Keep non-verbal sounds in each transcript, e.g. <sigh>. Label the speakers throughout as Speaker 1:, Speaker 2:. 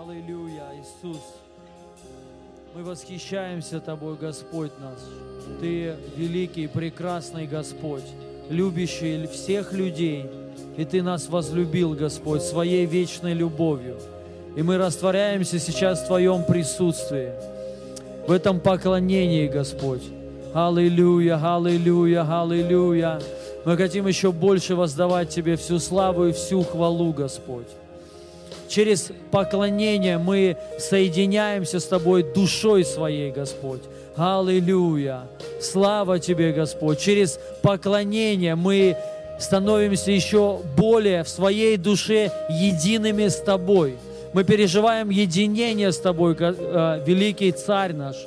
Speaker 1: Аллилуйя, Иисус. Мы восхищаемся Тобой, Господь наш. Ты великий, прекрасный Господь, любящий всех людей. И Ты нас возлюбил, Господь, своей вечной любовью. И мы растворяемся сейчас в Твоем присутствии, в этом поклонении, Господь. Аллилуйя, аллилуйя, аллилуйя. Мы хотим еще больше воздавать Тебе всю славу и всю хвалу, Господь. Через поклонение мы соединяемся с Тобой душой своей, Господь. Аллилуйя! Слава Тебе, Господь! Через поклонение мы становимся еще более в своей душе едиными с Тобой. Мы переживаем единение с Тобой, э, великий Царь наш –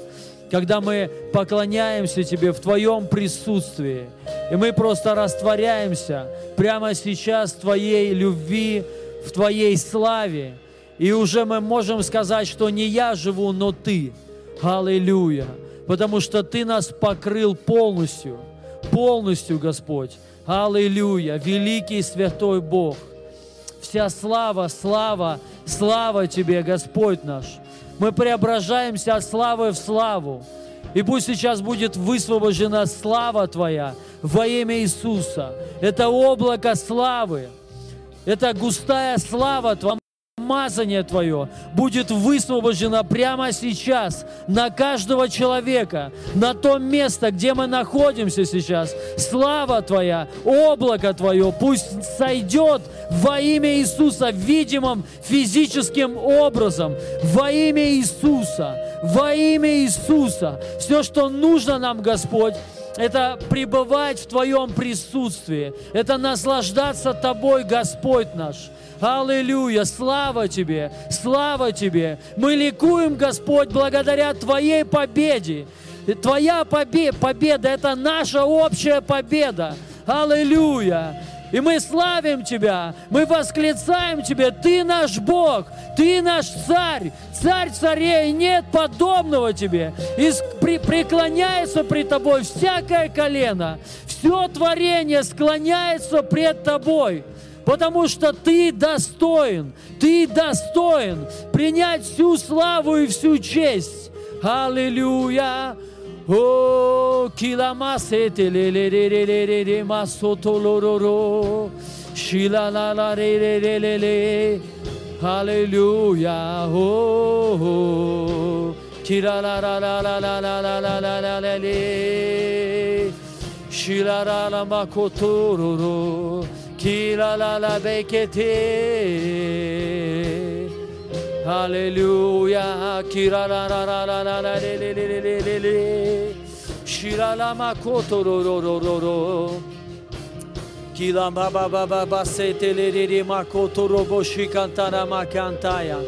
Speaker 1: когда мы поклоняемся Тебе в Твоем присутствии, и мы просто растворяемся прямо сейчас в Твоей любви, в Твоей славе, и уже мы можем сказать, что не я живу, но Ты. Аллилуйя. Потому что Ты нас покрыл полностью, полностью, Господь. Аллилуйя. Великий святой Бог. Вся слава, слава, слава Тебе, Господь наш. Мы преображаемся от славы в славу. И пусть сейчас будет высвобождена слава Твоя во имя Иисуса. Это облако славы, это густая слава Твоя помазание Твое будет высвобождено прямо сейчас на каждого человека, на то место, где мы находимся сейчас. Слава Твоя, облако Твое пусть сойдет во имя Иисуса видимым физическим образом, во имя Иисуса, во имя Иисуса. Все, что нужно нам, Господь, это пребывать в Твоем присутствии, это наслаждаться Тобой, Господь наш. Аллилуйя! Слава Тебе! Слава Тебе! Мы ликуем, Господь, благодаря Твоей победе. Твоя победа, победа – это наша общая победа. Аллилуйя! И мы славим Тебя, мы восклицаем Тебя, Ты наш Бог, Ты наш Царь, Царь царей, нет подобного Тебе. И при, преклоняется пред Тобой всякое колено, все творение склоняется пред Тобой потому что Ты достоин, Ты достоин принять всю славу и всю честь. Аллилуйя! O kilamase telelelelelele masotolororo şilalalelelelele Haleluya o kiralalalalalalalalalalele şilalamakotororo kilalala bekete Hallelujah. Shiralama kotororororo. Kilamba baba baba seteleri makotoro boshi kantara makantaya.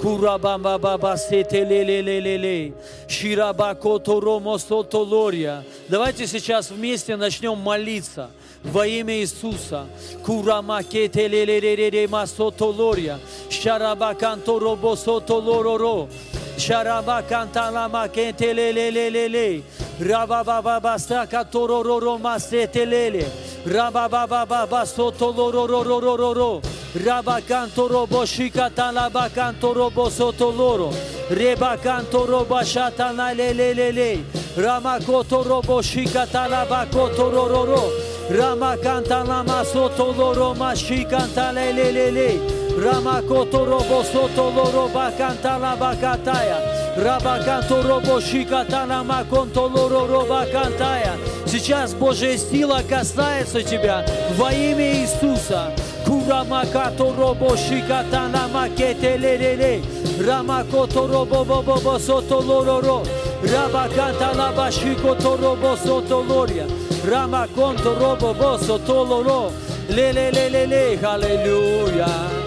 Speaker 1: Kurabamba baba setelelelelele. Shirabakotoromo sotoloria. Давайте сейчас вместе начнем молиться во имя Иисуса. Курамакетелелелеле масотолория. Шарабаканторобо сотолороро. Sharaba kantalama kentelelelelele. Rabababa saka torororo masetelele. Rabababa sotolorororororo. Rabakantoro boshika talabakantoro bosotoloro. Rebakantoro bashata nalelelele. Ramakotoro boshika talabakotororo. Rama cantalama soto loro mashi cantale lelele. Rama koto robo soto loro ba cantala bakataya. Раба канто робо шикатана маконто лоро роба кантая. Сейчас Божья сила касается тебя во имя Иисуса. Kuramakato robo shikatana makete lelele Ramakoto robo bobo bosoto lororo Rabakanta labashikoto robo soto loria Rama conto robo bosso toloro. Le le le le le. Hallelujah.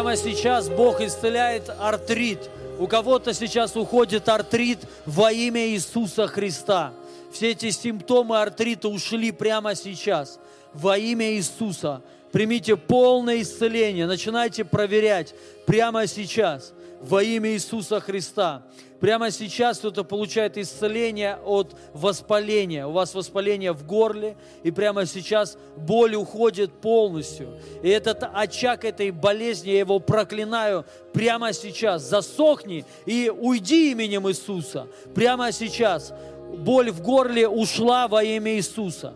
Speaker 1: Прямо сейчас Бог исцеляет артрит. У кого-то сейчас уходит артрит во имя Иисуса Христа. Все эти симптомы артрита ушли прямо сейчас во имя Иисуса. Примите полное исцеление. Начинайте проверять прямо сейчас во имя Иисуса Христа. Прямо сейчас кто-то получает исцеление от воспаления. У вас воспаление в горле, и прямо сейчас боль уходит полностью. И этот очаг этой болезни, я его проклинаю прямо сейчас. Засохни и уйди именем Иисуса. Прямо сейчас боль в горле ушла во имя Иисуса.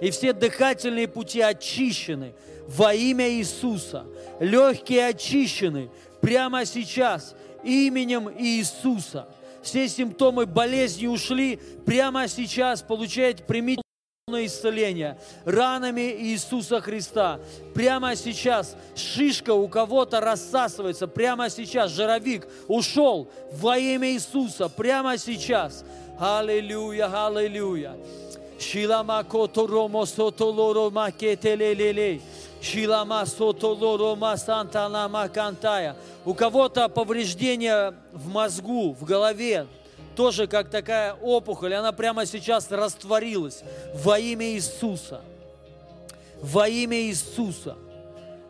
Speaker 1: И все дыхательные пути очищены во имя Иисуса. Легкие очищены прямо сейчас именем Иисуса. Все симптомы болезни ушли прямо сейчас. Получаете, примите исцеление ранами Иисуса Христа. Прямо сейчас шишка у кого-то рассасывается. Прямо сейчас жировик ушел во имя Иисуса. Прямо сейчас. Аллилуйя, аллилуйя. Шилама которомо сотолоро макетелелелей. Шилама сотолоро масантана макантая. У кого-то повреждение в мозгу, в голове, тоже как такая опухоль, она прямо сейчас растворилась во имя Иисуса. Во имя Иисуса.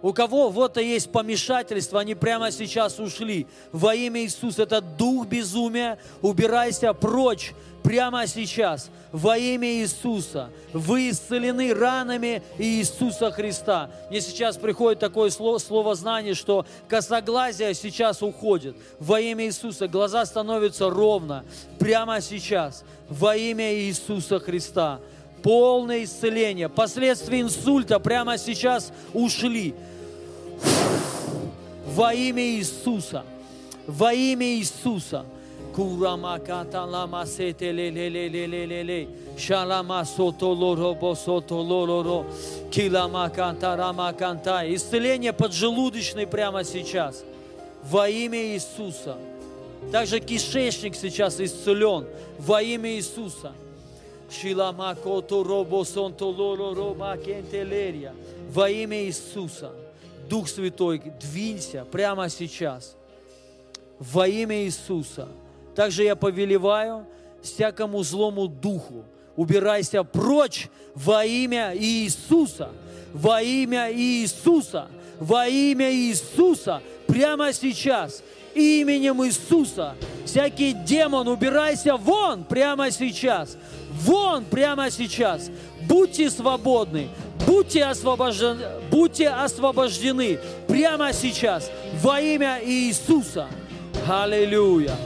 Speaker 1: У кого вот есть помешательство, они прямо сейчас ушли. Во имя Иисуса, это дух безумия, убирайся прочь прямо сейчас. Во имя Иисуса. Вы исцелены ранами Иисуса Христа. Мне сейчас приходит такое слово, слово знание, что косоглазие сейчас уходит. Во имя Иисуса глаза становятся ровно. Прямо сейчас. Во имя Иисуса Христа полное исцеление. Последствия инсульта прямо сейчас ушли во имя Иисуса. Во имя Иисуса. Сото лоро бо сото лоро Килама канта рама канта. Исцеление поджелудочной прямо сейчас. Во имя Иисуса. Также кишечник сейчас исцелен во имя Иисуса. Шилама кото робо сонто лоро роба кентелерия. Во имя Иисуса. Дух Святой, двинься прямо сейчас во имя Иисуса. Также я повелеваю всякому злому духу, убирайся прочь во имя Иисуса, во имя Иисуса, во имя Иисуса, прямо сейчас, именем Иисуса. Всякий демон, убирайся вон прямо сейчас, вон прямо сейчас. Будьте свободны, Будьте освобождены, будьте освобождены прямо сейчас во имя Иисуса. Аллилуйя.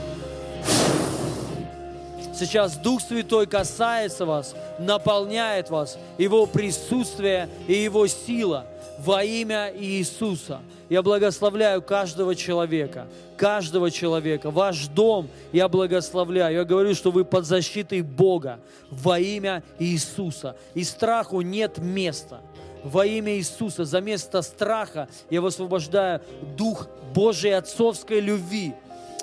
Speaker 1: Сейчас Дух Святой касается вас, наполняет вас, Его присутствие и Его сила во имя Иисуса. Я благословляю каждого человека, каждого человека, ваш дом я благословляю. Я говорю, что вы под защитой Бога во имя Иисуса. И страху нет места. Во имя Иисуса, за место страха я высвобождаю дух Божьей отцовской любви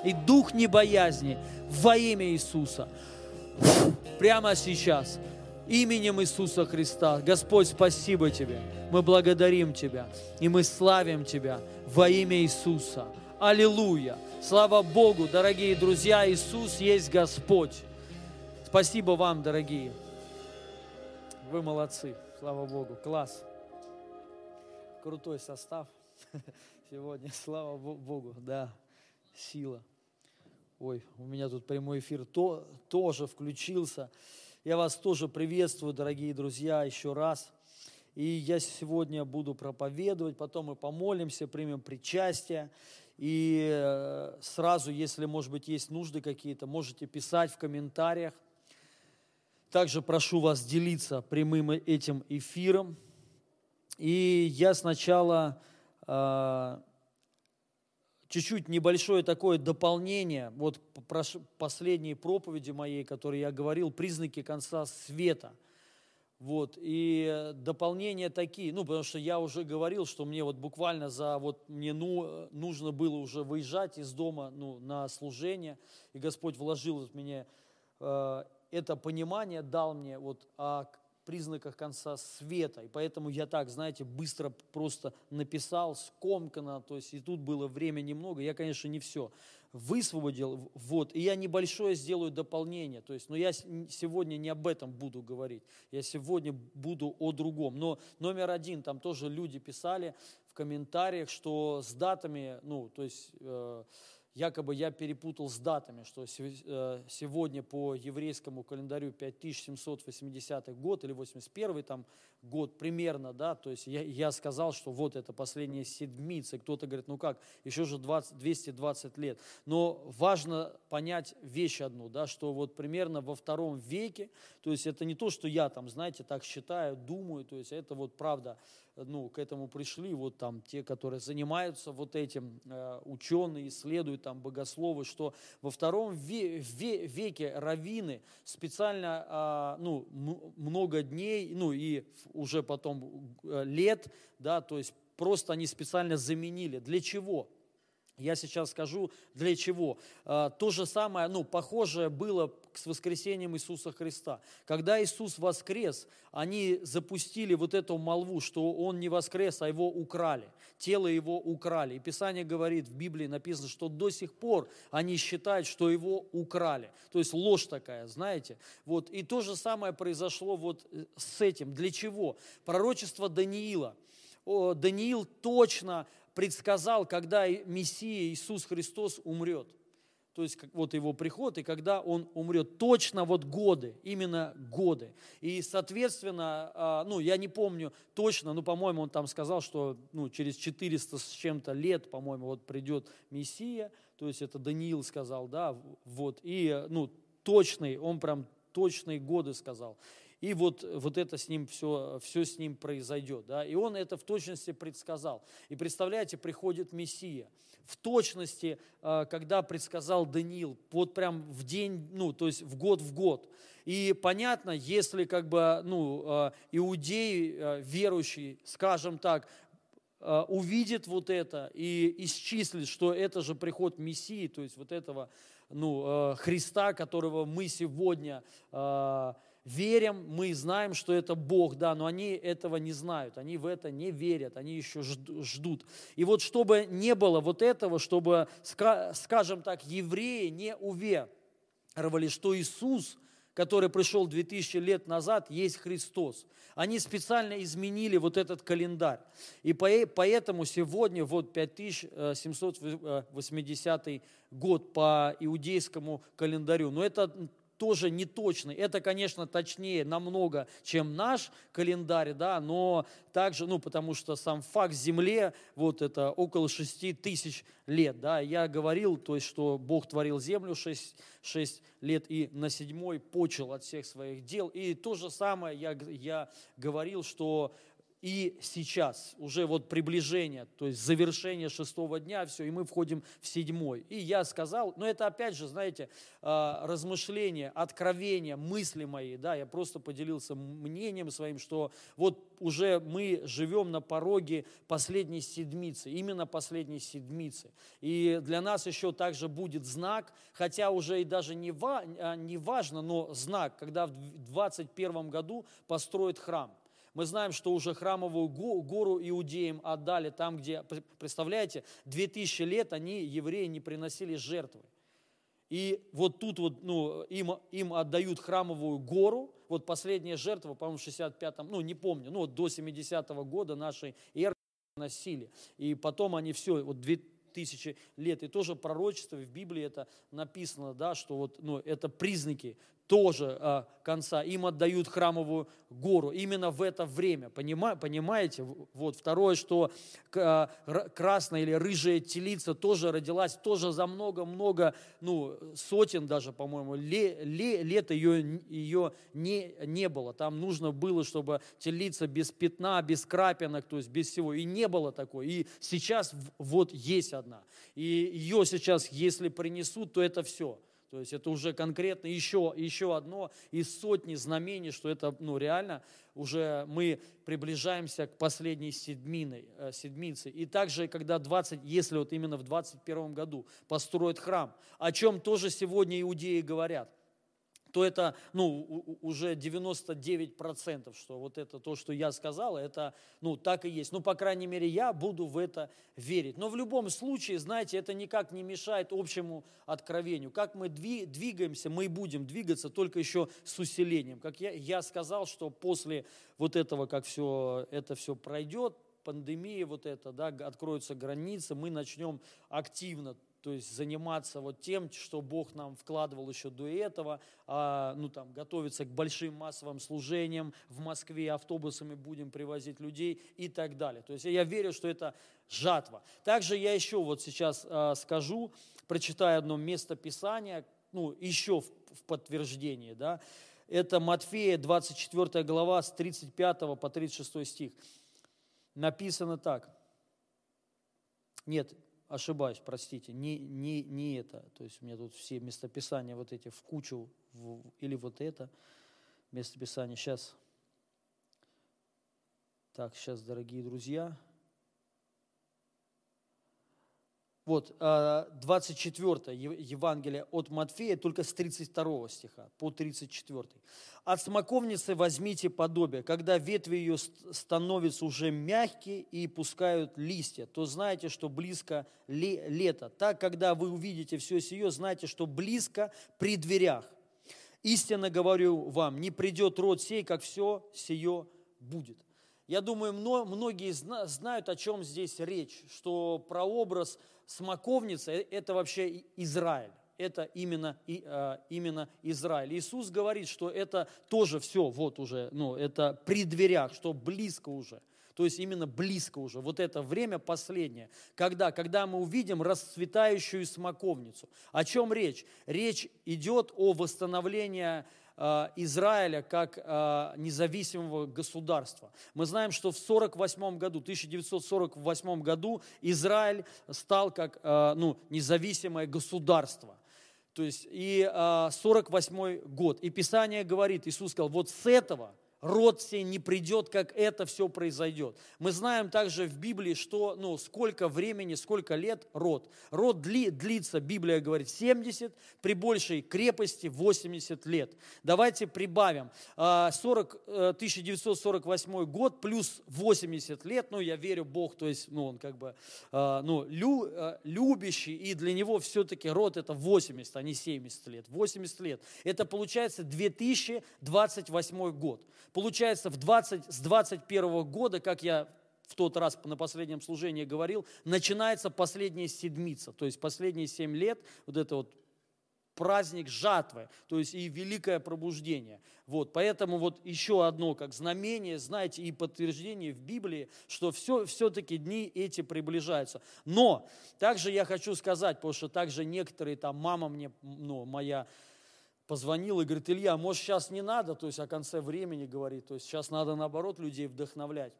Speaker 1: и дух небоязни во имя Иисуса. Прямо сейчас именем Иисуса Христа. Господь, спасибо Тебе. Мы благодарим Тебя и мы славим Тебя во имя Иисуса. Аллилуйя! Слава Богу, дорогие друзья, Иисус есть Господь. Спасибо вам, дорогие. Вы молодцы. Слава Богу. Класс. Крутой состав <laughs> сегодня. Слава Богу. Да, сила. Ой, у меня тут прямой эфир то, тоже включился. Я вас тоже приветствую, дорогие друзья, еще раз. И я сегодня буду проповедовать, потом мы помолимся, примем причастие. И э, сразу, если, может быть, есть нужды какие-то, можете писать в комментариях. Также прошу вас делиться прямым этим эфиром. И я сначала э, чуть-чуть небольшое такое дополнение, вот последней проповеди моей, которой я говорил, признаки конца света. Вот, и дополнения такие, ну, потому что я уже говорил, что мне вот буквально за, вот мне ну, нужно было уже выезжать из дома, ну, на служение, и Господь вложил в меня э, это понимание дал мне вот о признаках конца света. И поэтому я так, знаете, быстро просто написал, скомканно, то есть и тут было время немного. Я, конечно, не все высвободил, вот, и я небольшое сделаю дополнение, то есть, но я сегодня не об этом буду говорить, я сегодня буду о другом. Но номер один, там тоже люди писали в комментариях, что с датами, ну, то есть, э, якобы я перепутал с датами, что э, сегодня по еврейскому календарю 5780 год или 81 там год примерно, да, то есть я, я сказал, что вот это последняя седмица, кто-то говорит, ну как, еще же 20, 220 лет. Но важно понять вещь одну, да, что вот примерно во втором веке, то есть это не то, что я там, знаете, так считаю, думаю, то есть это вот правда, ну, к этому пришли вот там те, которые занимаются вот этим, э, ученые, исследуют там богословы, что во втором веке раввины специально, а, ну, много дней, ну, и уже потом э, лет, да, то есть просто они специально заменили. Для чего? Я сейчас скажу, для чего. А, то же самое, ну, похожее было с воскресением Иисуса Христа. Когда Иисус воскрес, они запустили вот эту молву, что Он не воскрес, а Его украли. Тело Его украли. И Писание говорит, в Библии написано, что до сих пор они считают, что Его украли. То есть ложь такая, знаете. Вот. И то же самое произошло вот э, с этим. Для чего? Пророчество Даниила. Даниил точно предсказал, когда Мессия Иисус Христос умрет. То есть вот его приход, и когда он умрет. Точно вот годы, именно годы. И, соответственно, а, ну, я не помню точно, но, по-моему, он там сказал, что ну, через 400 с чем-то лет, по-моему, вот придет Мессия. То есть это Даниил сказал, да, вот. И, ну, точный, он прям точные годы сказал и вот, вот это с ним все, все с ним произойдет. Да? И он это в точности предсказал. И представляете, приходит Мессия. В точности, а, когда предсказал Даниил, вот прям в день, ну, то есть в год в год. И понятно, если как бы, ну, а, иудей а, верующий, скажем так, увидит вот это и исчислит, что это же приход Мессии, то есть вот этого ну, Христа, которого мы сегодня верим, мы знаем, что это Бог, да, но они этого не знают, они в это не верят, они еще ждут. И вот чтобы не было вот этого, чтобы, скажем так, евреи не уверовали, что Иисус, который пришел 2000 лет назад, есть Христос. Они специально изменили вот этот календарь. И поэтому сегодня вот 5780 год по иудейскому календарю. Но это тоже не точный. Это, конечно, точнее намного, чем наш календарь, да, но также, ну, потому что сам факт Земле, вот это около 6 тысяч лет, да, я говорил, то есть, что Бог творил землю 6, 6 лет и на седьмой почел от всех своих дел. И то же самое я, я говорил, что и сейчас уже вот приближение, то есть завершение шестого дня, все, и мы входим в седьмой. И я сказал, но это опять же, знаете, а, размышления, откровения, мысли мои, да, я просто поделился мнением своим, что вот уже мы живем на пороге последней седмицы, именно последней седмицы. И для нас еще также будет знак, хотя уже и даже не, ва, а, не важно, но знак, когда в 21 году построят храм – мы знаем, что уже храмовую гору иудеям отдали там, где, представляете, 2000 лет они, евреи, не приносили жертвы. И вот тут вот, ну, им, им отдают храмовую гору, вот последняя жертва, по-моему, в 65-м, ну, не помню, ну, вот до 70-го года нашей эры носили. И потом они все, вот 2000 лет, и тоже пророчество в Библии это написано, да, что вот, ну, это признаки тоже а, конца, им отдают храмовую гору именно в это время, Понима, понимаете? Вот второе, что а, красная или рыжая телица тоже родилась, тоже за много-много, ну, сотен даже, по-моему, ле, ле, лет ее, ее не, не было. Там нужно было, чтобы телица без пятна, без крапинок, то есть без всего, и не было такой. И сейчас вот есть одна. И ее сейчас, если принесут, то это все – то есть это уже конкретно еще, еще одно из сотни знамений, что это ну, реально уже мы приближаемся к последней седминой, э, седмице. И также, когда 20, если вот именно в 21 году построят храм, о чем тоже сегодня иудеи говорят – то это ну, уже 99%, что вот это то, что я сказал, это ну, так и есть. Ну, по крайней мере, я буду в это верить. Но в любом случае, знаете, это никак не мешает общему откровению. Как мы двигаемся, мы будем двигаться только еще с усилением. Как я, я сказал, что после вот этого, как все это все пройдет, пандемия вот это, да, откроются границы, мы начнем активно то есть заниматься вот тем, что Бог нам вкладывал еще до этого, а, ну там готовиться к большим массовым служениям в Москве, автобусами будем привозить людей и так далее. То есть я верю, что это жатва. Также я еще вот сейчас а, скажу, прочитаю одно место Писания, ну еще в, в подтверждение, да, это Матфея 24 глава с 35 по 36 стих. Написано так. Нет, ошибаюсь, простите, не, не, не это. То есть у меня тут все местописания вот эти в кучу, в, или вот это местописание. Сейчас. Так, сейчас, дорогие друзья. Вот, 24 а, Евангелие от Матфея, только с 32 стиха по 34. «От смоковницы возьмите подобие, когда ветви ее становятся уже мягкие и пускают листья, то знаете, что близко лето. Так, когда вы увидите все сие, знайте, что близко при дверях. Истинно говорю вам, не придет род сей, как все сие будет». Я думаю, многие знают, о чем здесь речь, что прообраз смоковницы – это вообще Израиль. Это именно, а, именно Израиль. Иисус говорит, что это тоже все, вот уже, ну, это при дверях, что близко уже. То есть именно близко уже. Вот это время последнее. Когда? Когда мы увидим расцветающую смоковницу. О чем речь? Речь идет о восстановлении Э, Израиля как э, независимого государства. Мы знаем, что в 1948 году, 1948 году Израиль стал как э, ну, независимое государство. То есть и 48 год. И Писание говорит, Иисус сказал, вот с этого – род сей не придет, как это все произойдет. Мы знаем также в Библии, что ну, сколько времени, сколько лет род. Род дли, длится, Библия говорит, 70, при большей крепости 80 лет. Давайте прибавим. 40, а, 1948 э, год плюс 80 лет, ну я верю, Бог, то есть ну, он как бы а, ну, лю, э, любящий, и для него все-таки род это 80, а не 70 лет. 80 лет. Это получается 2028 год. Получается, в 20, с 21 года, как я в тот раз на последнем служении говорил, начинается последняя седмица, то есть последние семь лет, вот это вот праздник жатвы, то есть и великое пробуждение. Вот, поэтому вот еще одно как знамение, знаете, и подтверждение в Библии, что все, все-таки дни эти приближаются. Но также я хочу сказать, потому что также некоторые, там мама мне, ну, моя позвонил и говорит, Илья, может сейчас не надо, то есть о конце времени говорит, то есть сейчас надо наоборот людей вдохновлять.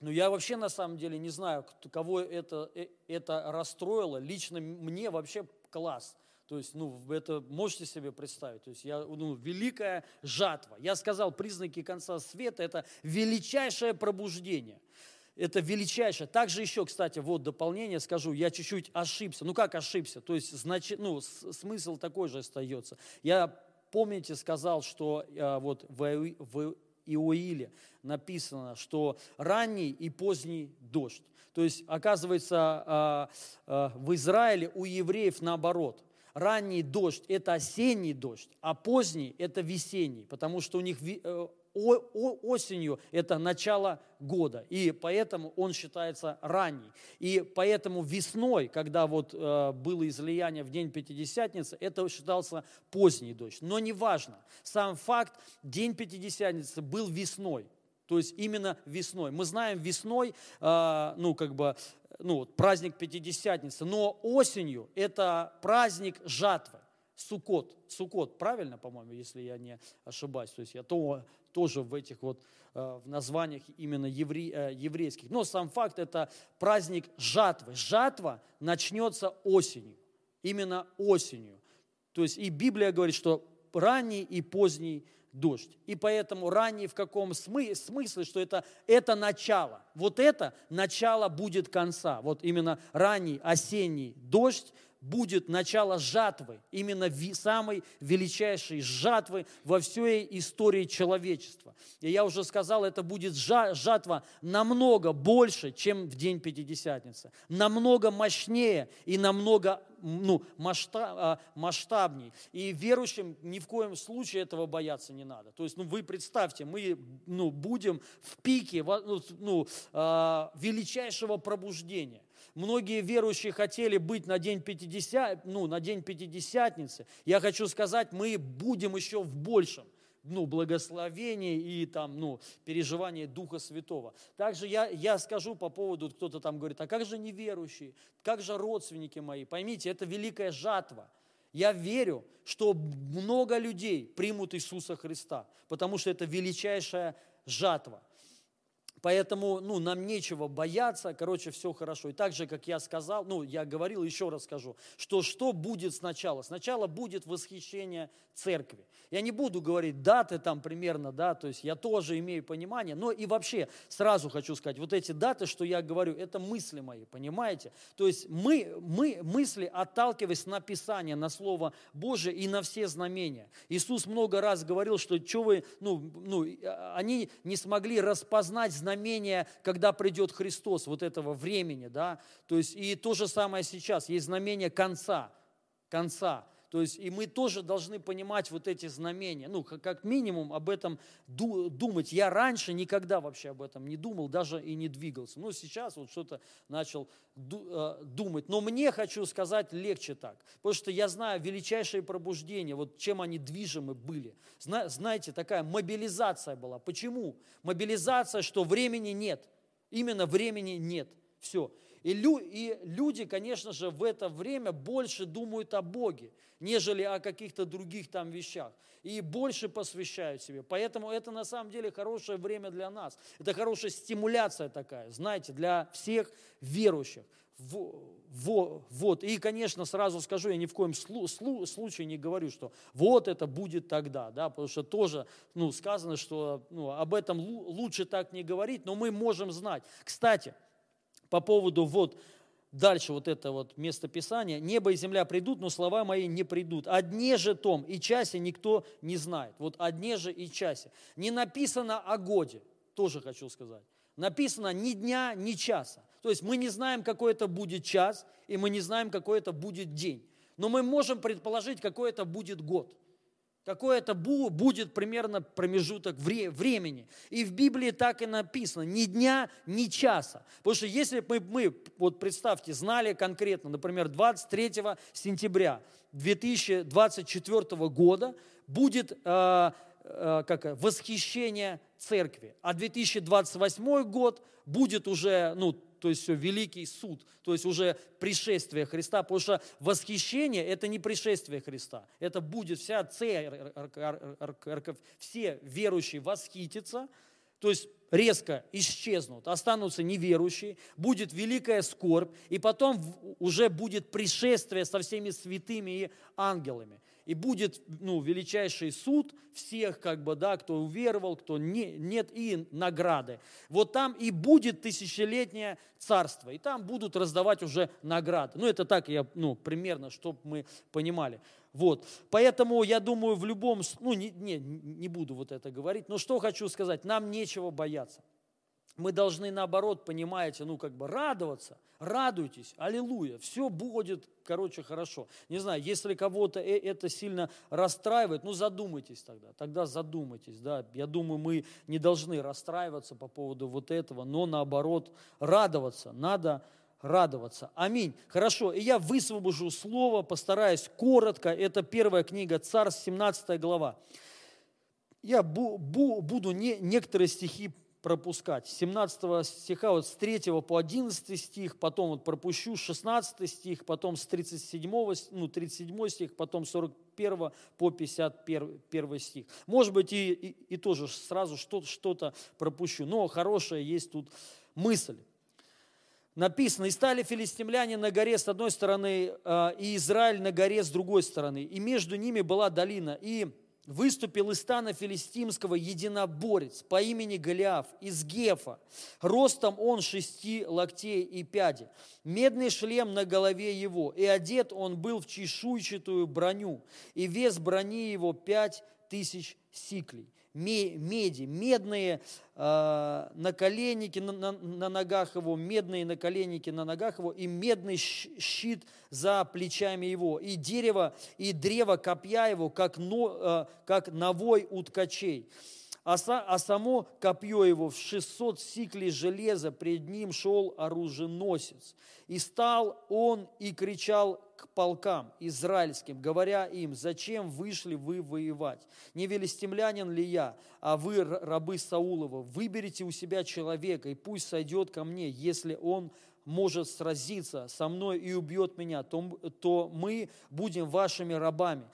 Speaker 1: Но я вообще на самом деле не знаю, кого это, э, это расстроило. Лично мне вообще класс. То есть, ну, это можете себе представить. То есть, я, ну, великая жатва. Я сказал, признаки конца света – это величайшее пробуждение – это величайшее. Также еще, кстати, вот дополнение скажу, я чуть-чуть ошибся. Ну как ошибся? То есть значит, ну, смысл такой же остается. Я, помните, сказал, что а, вот в, в Иоиле написано, что ранний и поздний дождь. То есть, оказывается, а, а, в Израиле у евреев наоборот. Ранний дождь – это осенний дождь, а поздний – это весенний, потому что у них э, осенью это начало года, и поэтому он считается ранний. И поэтому весной, когда вот э, было излияние в день Пятидесятницы, это считался поздний дождь. Но неважно, сам факт, день Пятидесятницы был весной, то есть именно весной. Мы знаем весной, э, ну как бы, ну, праздник Пятидесятницы, но осенью это праздник жатвы. Сукот, Сукот, правильно, по-моему, если я не ошибаюсь. То есть я то, тоже в этих вот э, в названиях именно евре, э, еврейских. Но сам факт это праздник жатвы. Жатва начнется осенью, именно осенью. То есть и Библия говорит, что ранний и поздний дождь. И поэтому ранний в каком смысле, что это, это начало. Вот это начало будет конца. Вот именно ранний осенний дождь будет начало жатвы, именно самой величайшей жатвы во всей истории человечества. И я уже сказал, это будет жатва намного больше, чем в день Пятидесятницы, намного мощнее и намного ну, а, масштабней. И верующим ни в коем случае этого бояться не надо. То есть, ну, вы представьте, мы ну, будем в пике ну, ну а, величайшего пробуждения. Многие верующие хотели быть на день, 50, ну, на день Пятидесятницы. Я хочу сказать, мы будем еще в большем ну, благословение и там, ну, переживание Духа Святого. Также я, я скажу по поводу, кто-то там говорит, а как же неверующие, как же родственники мои? Поймите, это великая жатва. Я верю, что много людей примут Иисуса Христа, потому что это величайшая жатва – Поэтому ну, нам нечего бояться, короче, все хорошо. И так же, как я сказал, ну, я говорил, еще раз скажу, что что будет сначала? Сначала будет восхищение церкви. Я не буду говорить даты там примерно, да, то есть я тоже имею понимание, но и вообще сразу хочу сказать, вот эти даты, что я говорю, это мысли мои, понимаете? То есть мы, мы мысли, отталкиваясь на Писание, на Слово Божие и на все знамения. Иисус много раз говорил, что что вы, ну, ну, они не смогли распознать знамения знамение, когда придет Христос, вот этого времени, да, то есть и то же самое сейчас, есть знамение конца, конца, то есть и мы тоже должны понимать вот эти знамения, ну, как минимум об этом думать. Я раньше никогда вообще об этом не думал, даже и не двигался. Но сейчас вот что-то начал э, думать. Но мне, хочу сказать, легче так, потому что я знаю величайшее пробуждение, вот чем они движимы были. Знаете, такая мобилизация была. Почему? Мобилизация, что времени нет. Именно времени нет. Все. И, лю, и люди, конечно же, в это время больше думают о Боге, нежели о каких-то других там вещах. И больше посвящают себе. Поэтому это на самом деле хорошее время для нас. Это хорошая стимуляция такая, знаете, для всех верующих. Вот. И, конечно, сразу скажу, я ни в коем случае не говорю, что вот это будет тогда, да, потому что тоже ну, сказано, что ну, об этом лучше так не говорить, но мы можем знать. Кстати, по поводу вот дальше вот это вот место Писания. «Небо и земля придут, но слова мои не придут. О же том и часе никто не знает». Вот о же и часе. Не написано о годе, тоже хочу сказать. Написано ни дня, ни часа. То есть мы не знаем, какой это будет час, и мы не знаем, какой это будет день. Но мы можем предположить, какой это будет год. Какой это будет примерно промежуток времени. И в Библии так и написано, ни дня, ни часа. Потому что если бы мы, вот представьте, знали конкретно, например, 23 сентября 2024 года будет э, э, как, восхищение церкви, а 2028 год будет уже ну, то есть все, великий суд, то есть уже пришествие Христа, потому что восхищение – это не пришествие Христа, это будет вся церковь, все верующие восхитятся, то есть резко исчезнут, останутся неверующие, будет великая скорбь, и потом уже будет пришествие со всеми святыми и ангелами и будет ну, величайший суд всех, как бы, да, кто уверовал, кто не, нет, и награды. Вот там и будет тысячелетнее царство, и там будут раздавать уже награды. Ну, это так, я, ну, примерно, чтобы мы понимали. Вот. Поэтому я думаю, в любом, ну, не, не, не буду вот это говорить, но что хочу сказать, нам нечего бояться мы должны наоборот, понимаете, ну как бы радоваться, радуйтесь, аллилуйя, все будет, короче, хорошо. Не знаю, если кого-то э, это сильно расстраивает, ну задумайтесь тогда, тогда задумайтесь, да. Я думаю, мы не должны расстраиваться по поводу вот этого, но наоборот радоваться, надо радоваться. Аминь. Хорошо, и я высвобожу слово, постараюсь коротко. Это первая книга Царств, 17 глава. Я буду не, некоторые стихи пропускать. 17 стиха, вот с 3 по 11 стих, потом вот пропущу 16 стих, потом с 37, ну, 37 стих, потом 41 по 51 стих. Может быть, и, и, и тоже сразу что-то, что-то пропущу, но хорошая есть тут мысль. Написано, и стали филистимляне на горе с одной стороны, а, и Израиль на горе с другой стороны, и между ними была долина, и выступил из стана филистимского единоборец по имени Голиаф из Гефа. Ростом он шести локтей и пяди. Медный шлем на голове его, и одет он был в чешуйчатую броню, и вес брони его пять тысяч сиклей меди, медные э, наколенники на, на, на ногах его, медные наколенники на ногах его и медный щит за плечами его, и дерево, и древо копья его, как, но, э, как навой у ткачей а, а само копье его в 600 сиклей железа, пред ним шел оруженосец. И стал он и кричал полкам израильским, говоря им, зачем вышли вы воевать? Не велестемлянин ли я, а вы рабы Саулова? Выберите у себя человека, и пусть сойдет ко мне, если он может сразиться со мной и убьет меня, то, то мы будем вашими рабами.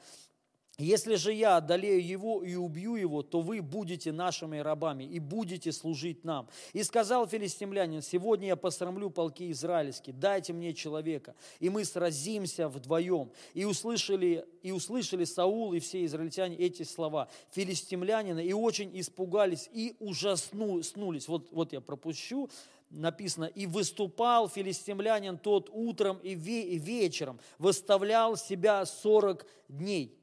Speaker 1: Если же я одолею его и убью его, то вы будете нашими рабами и будете служить нам. И сказал филистимлянин, сегодня я посрамлю полки израильские, дайте мне человека, и мы сразимся вдвоем. И услышали, и услышали Саул и все израильтяне эти слова филистимлянина, и очень испугались и ужаснулись. Вот, вот я пропущу, написано, и выступал филистимлянин тот утром и вечером, выставлял себя сорок дней.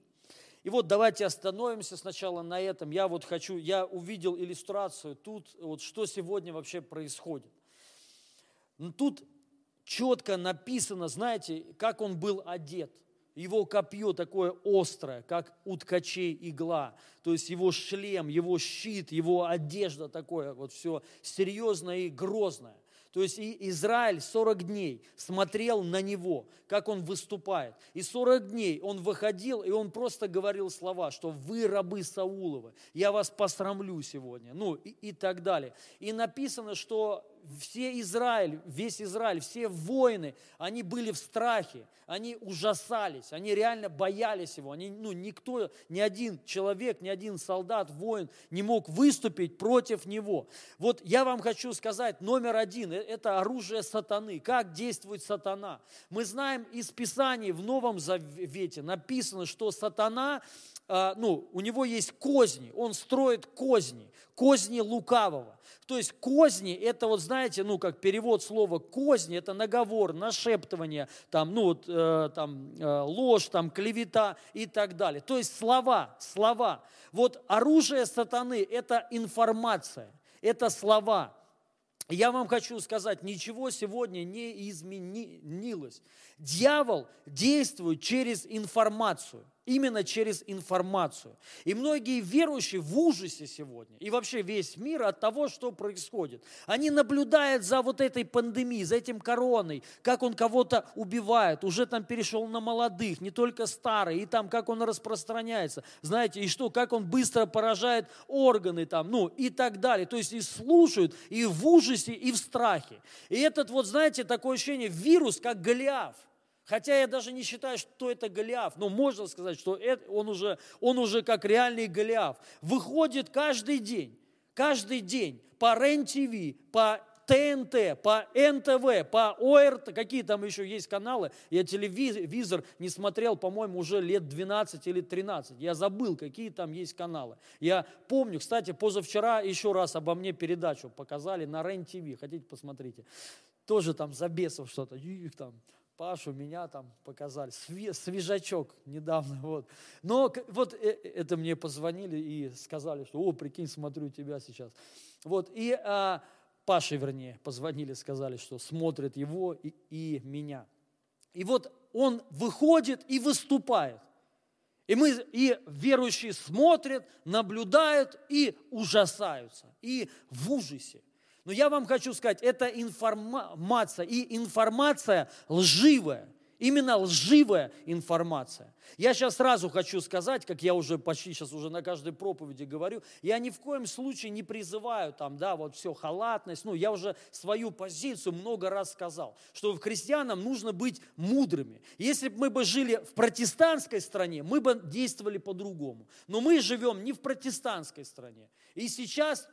Speaker 1: И вот давайте остановимся сначала на этом. Я вот хочу, я увидел иллюстрацию тут, вот что сегодня вообще происходит. Ну, тут четко написано, знаете, как он был одет. Его копье такое острое, как у ткачей игла. То есть его шлем, его щит, его одежда такое вот все серьезное и грозное. То есть и Израиль 40 дней смотрел на него, как он выступает. И 40 дней он выходил, и он просто говорил слова, что вы рабы Сауловы, я вас посрамлю сегодня, ну и, и так далее. И написано, что все Израиль, весь Израиль, все воины, они были в страхе, они ужасались, они реально боялись его. Они, ну, никто, ни один человек, ни один солдат, воин не мог выступить против него. Вот я вам хочу сказать, номер один, э, это оружие сатаны. Как действует сатана? Мы знаем из Писаний в Новом Завете написано, что сатана, ну, у него есть козни, он строит козни, козни лукавого. То есть козни, это вот знаете, ну как перевод слова козни, это наговор, нашептывание, там, ну вот, э, там, э, ложь, там, клевета и так далее. То есть слова, слова. Вот оружие сатаны – это информация, это слова. Я вам хочу сказать, ничего сегодня не изменилось. Дьявол действует через информацию именно через информацию. И многие верующие в ужасе сегодня, и вообще весь мир от того, что происходит. Они наблюдают за вот этой пандемией, за этим короной, как он кого-то убивает, уже там перешел на молодых, не только старые, и там как он распространяется, знаете, и что, как он быстро поражает органы там, ну и так далее. То есть и слушают, и в ужасе, и в страхе. И этот вот, знаете, такое ощущение, вирус, как Голиаф – Хотя я даже не считаю, что это Голиаф, но можно сказать, что это, он, уже, он уже как реальный Голиаф. Выходит каждый день, каждый день по РЕН-ТВ, по ТНТ, по НТВ, по ОРТ, какие там еще есть каналы. Я телевизор не смотрел, по-моему, уже лет 12 или 13. Я забыл, какие там есть каналы. Я помню, кстати, позавчера еще раз обо мне передачу показали на РЕН-ТВ. Хотите, посмотрите. Тоже там за бесов что-то. Их там Пашу, меня там показали, свежачок недавно. <laughs> Вот. Но вот э, это мне позвонили и сказали, что, о, прикинь, смотрю тебя сейчас. Вот, и а, Паше, вернее, позвонили, сказали, что смотрят его и, и меня. И вот он выходит и выступает. И мы, и верующие смотрят, наблюдают и ужасаются, и в ужасе. Но я вам хочу сказать, это информация, и информация лживая. Именно лживая информация. Я сейчас сразу хочу сказать, как я уже почти сейчас уже на каждой проповеди говорю, я ни в коем случае не призываю там, да, вот все, халатность. Ну, я уже свою позицию много раз сказал, что христианам нужно быть мудрыми. Если бы мы бы жили в протестантской стране, мы бы действовали по-другому. Но мы живем не в протестантской стране. И сейчас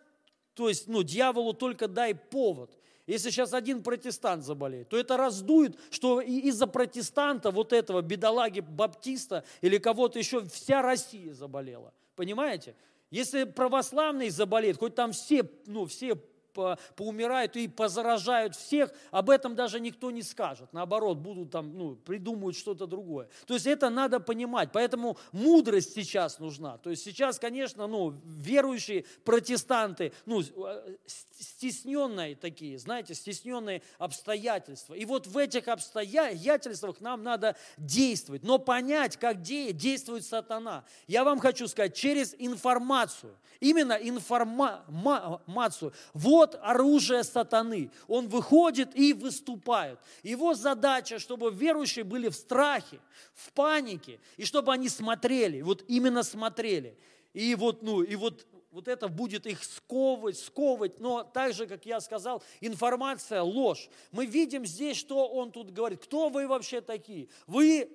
Speaker 1: то есть, ну, дьяволу только дай повод. Если сейчас один протестант заболеет, то это раздует, что из-за протестанта, вот этого бедолаги баптиста или кого-то еще, вся Россия заболела. Понимаете? Если православный заболеет, хоть там все, ну, все по, поумирают и позаражают всех, об этом даже никто не скажет. Наоборот, будут там, ну, придумают что-то другое. То есть это надо понимать. Поэтому мудрость сейчас нужна. То есть сейчас, конечно, ну, верующие протестанты, ну, э, стесненные такие, знаете, стесненные обстоятельства. И вот в этих обстоятельствах нам надо действовать. Но понять, как действует сатана. Я вам хочу сказать, через информацию. Именно информацию. Вот вот оружие сатаны. Он выходит и выступает. Его задача, чтобы верующие были в страхе, в панике, и чтобы они смотрели, вот именно смотрели. И вот, ну, и вот вот это будет их сковывать, сковывать, но так же, как я сказал, информация, ложь. Мы видим здесь, что он тут говорит. Кто вы вообще такие? Вы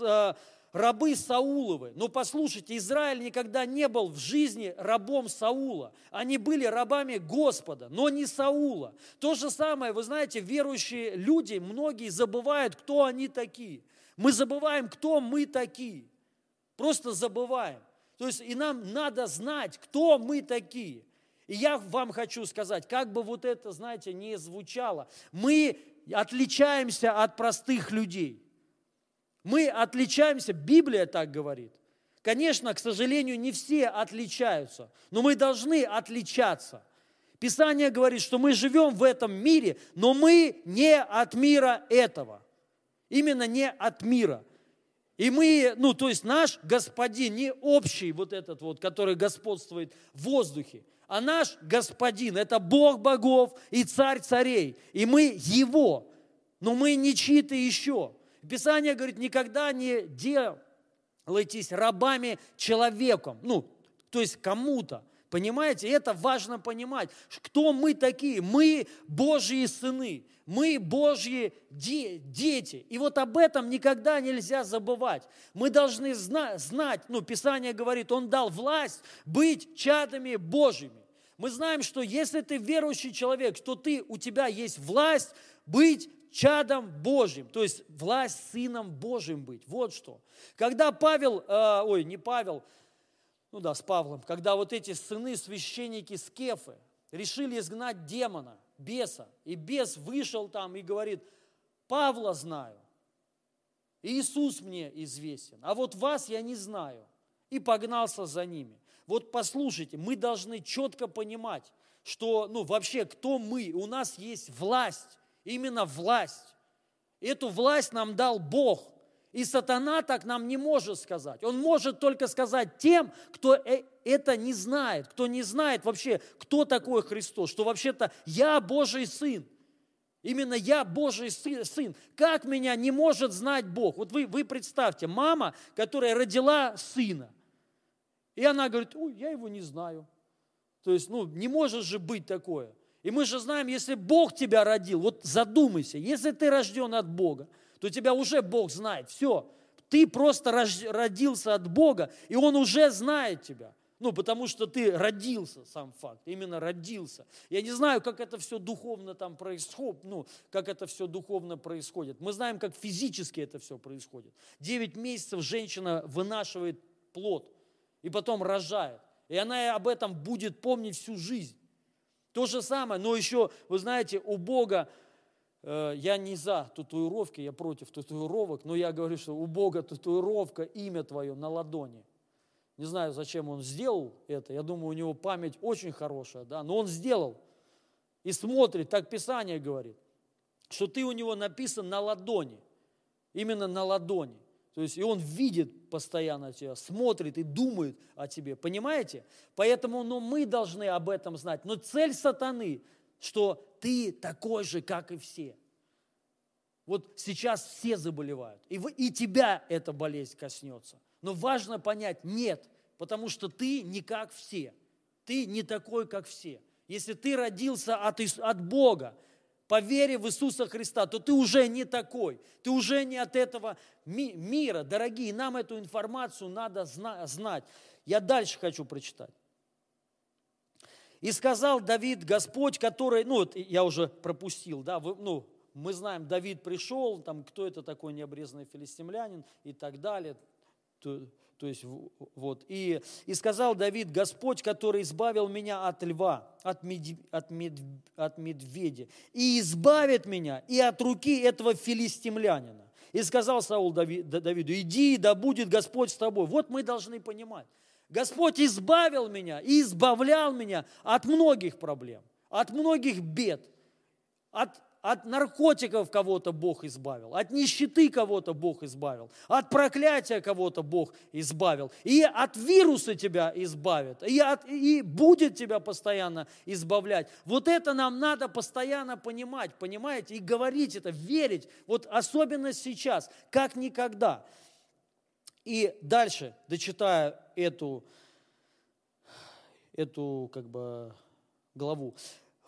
Speaker 1: э, рабы Сауловы. Но послушайте, Израиль никогда не был в жизни рабом Саула. Они были рабами Господа, но не Саула. То же самое, вы знаете, верующие люди, многие забывают, кто они такие. Мы забываем, кто мы такие. Просто забываем. То есть и нам надо знать, кто мы такие. И я вам хочу сказать, как бы вот это, знаете, не звучало, мы отличаемся от простых людей. Мы отличаемся, Библия так говорит. Конечно, к сожалению, не все отличаются, но мы должны отличаться. Писание говорит, что мы живем в этом мире, но мы не от мира этого. Именно не от мира. И мы, ну, то есть наш господин, не общий вот этот вот, который господствует в воздухе, а наш господин – это Бог богов и царь царей. И мы его, но мы не чьи-то еще. Писание говорит, никогда не делайтесь рабами человеком, ну, то есть кому-то. Понимаете, это важно понимать. Кто мы такие? Мы Божьи сыны, мы Божьи де- дети. И вот об этом никогда нельзя забывать. Мы должны зна- знать, ну, Писание говорит, Он дал власть быть чадами Божьими. Мы знаем, что если ты верующий человек, что ты, у тебя есть власть быть чадом Божьим, то есть власть сыном Божьим быть. Вот что. Когда Павел, э, ой, не Павел, ну да, с Павлом, когда вот эти сыны, священники Скефы, решили изгнать демона, беса, и бес вышел там и говорит, Павла знаю, Иисус мне известен, а вот вас я не знаю. И погнался за ними. Вот послушайте, мы должны четко понимать, что, ну, вообще, кто мы? У нас есть власть именно власть. Эту власть нам дал Бог. И сатана так нам не может сказать. Он может только сказать тем, кто э, это не знает, кто не знает вообще, кто такой Христос, что вообще-то я Божий Сын. Именно я Божий сын. Как меня не может знать Бог? Вот вы, вы представьте, мама, которая родила сына. И она говорит, ой, я его не знаю. То есть, ну, не может же быть такое. И мы же знаем, если Бог тебя родил, вот задумайся, если ты рожден от Бога, то тебя уже Бог знает. Все, ты просто родился от Бога, и Он уже знает тебя. Ну, потому что ты родился, сам факт, именно родился. Я не знаю, как это все духовно там происходит, ну, как это все духовно происходит. Мы знаем, как физически это все происходит. Девять месяцев женщина вынашивает плод и потом рожает. И она об этом будет помнить всю жизнь. То же самое, но еще, вы знаете, у Бога, э, я не за татуировки, я против татуировок, но я говорю, что у Бога татуировка, имя твое на ладони. Не знаю, зачем он сделал это, я думаю, у него память очень хорошая, да, но он сделал. И смотрит, так Писание говорит, что ты у него написан на ладони, именно на ладони. То есть и он видит постоянно тебя, смотрит и думает о тебе. Понимаете? Поэтому ну, мы должны об этом знать. Но цель сатаны, что ты такой же, как и все. Вот сейчас все заболевают, и, вы, и тебя эта болезнь коснется. Но важно понять, нет, потому что ты не как все. Ты не такой, как все. Если ты родился от, от Бога, по вере в Иисуса Христа, то ты уже не такой, ты уже не от этого ми- мира. Дорогие, нам эту информацию надо зна- знать. Я дальше хочу прочитать. И сказал Давид, Господь, который, ну, вот я уже пропустил, да, вы, ну, мы знаем, Давид пришел, там, кто это такой необрезанный филистимлянин и так далее. То, есть, вот. И, и сказал Давид, Господь, который избавил меня от льва, от, медь, от, медь, от медведя, и избавит меня и от руки этого филистимлянина. И сказал Саул Давиду, иди, да будет Господь с тобой. Вот мы должны понимать. Господь избавил меня и избавлял меня от многих проблем, от многих бед, от от наркотиков кого-то Бог избавил, от нищеты кого-то Бог избавил, от проклятия кого-то Бог избавил, и от вируса тебя избавит, и, от, и будет тебя постоянно избавлять. Вот это нам надо постоянно понимать, понимаете, и говорить это, верить, вот особенно сейчас, как никогда. И дальше, дочитая эту, эту как бы главу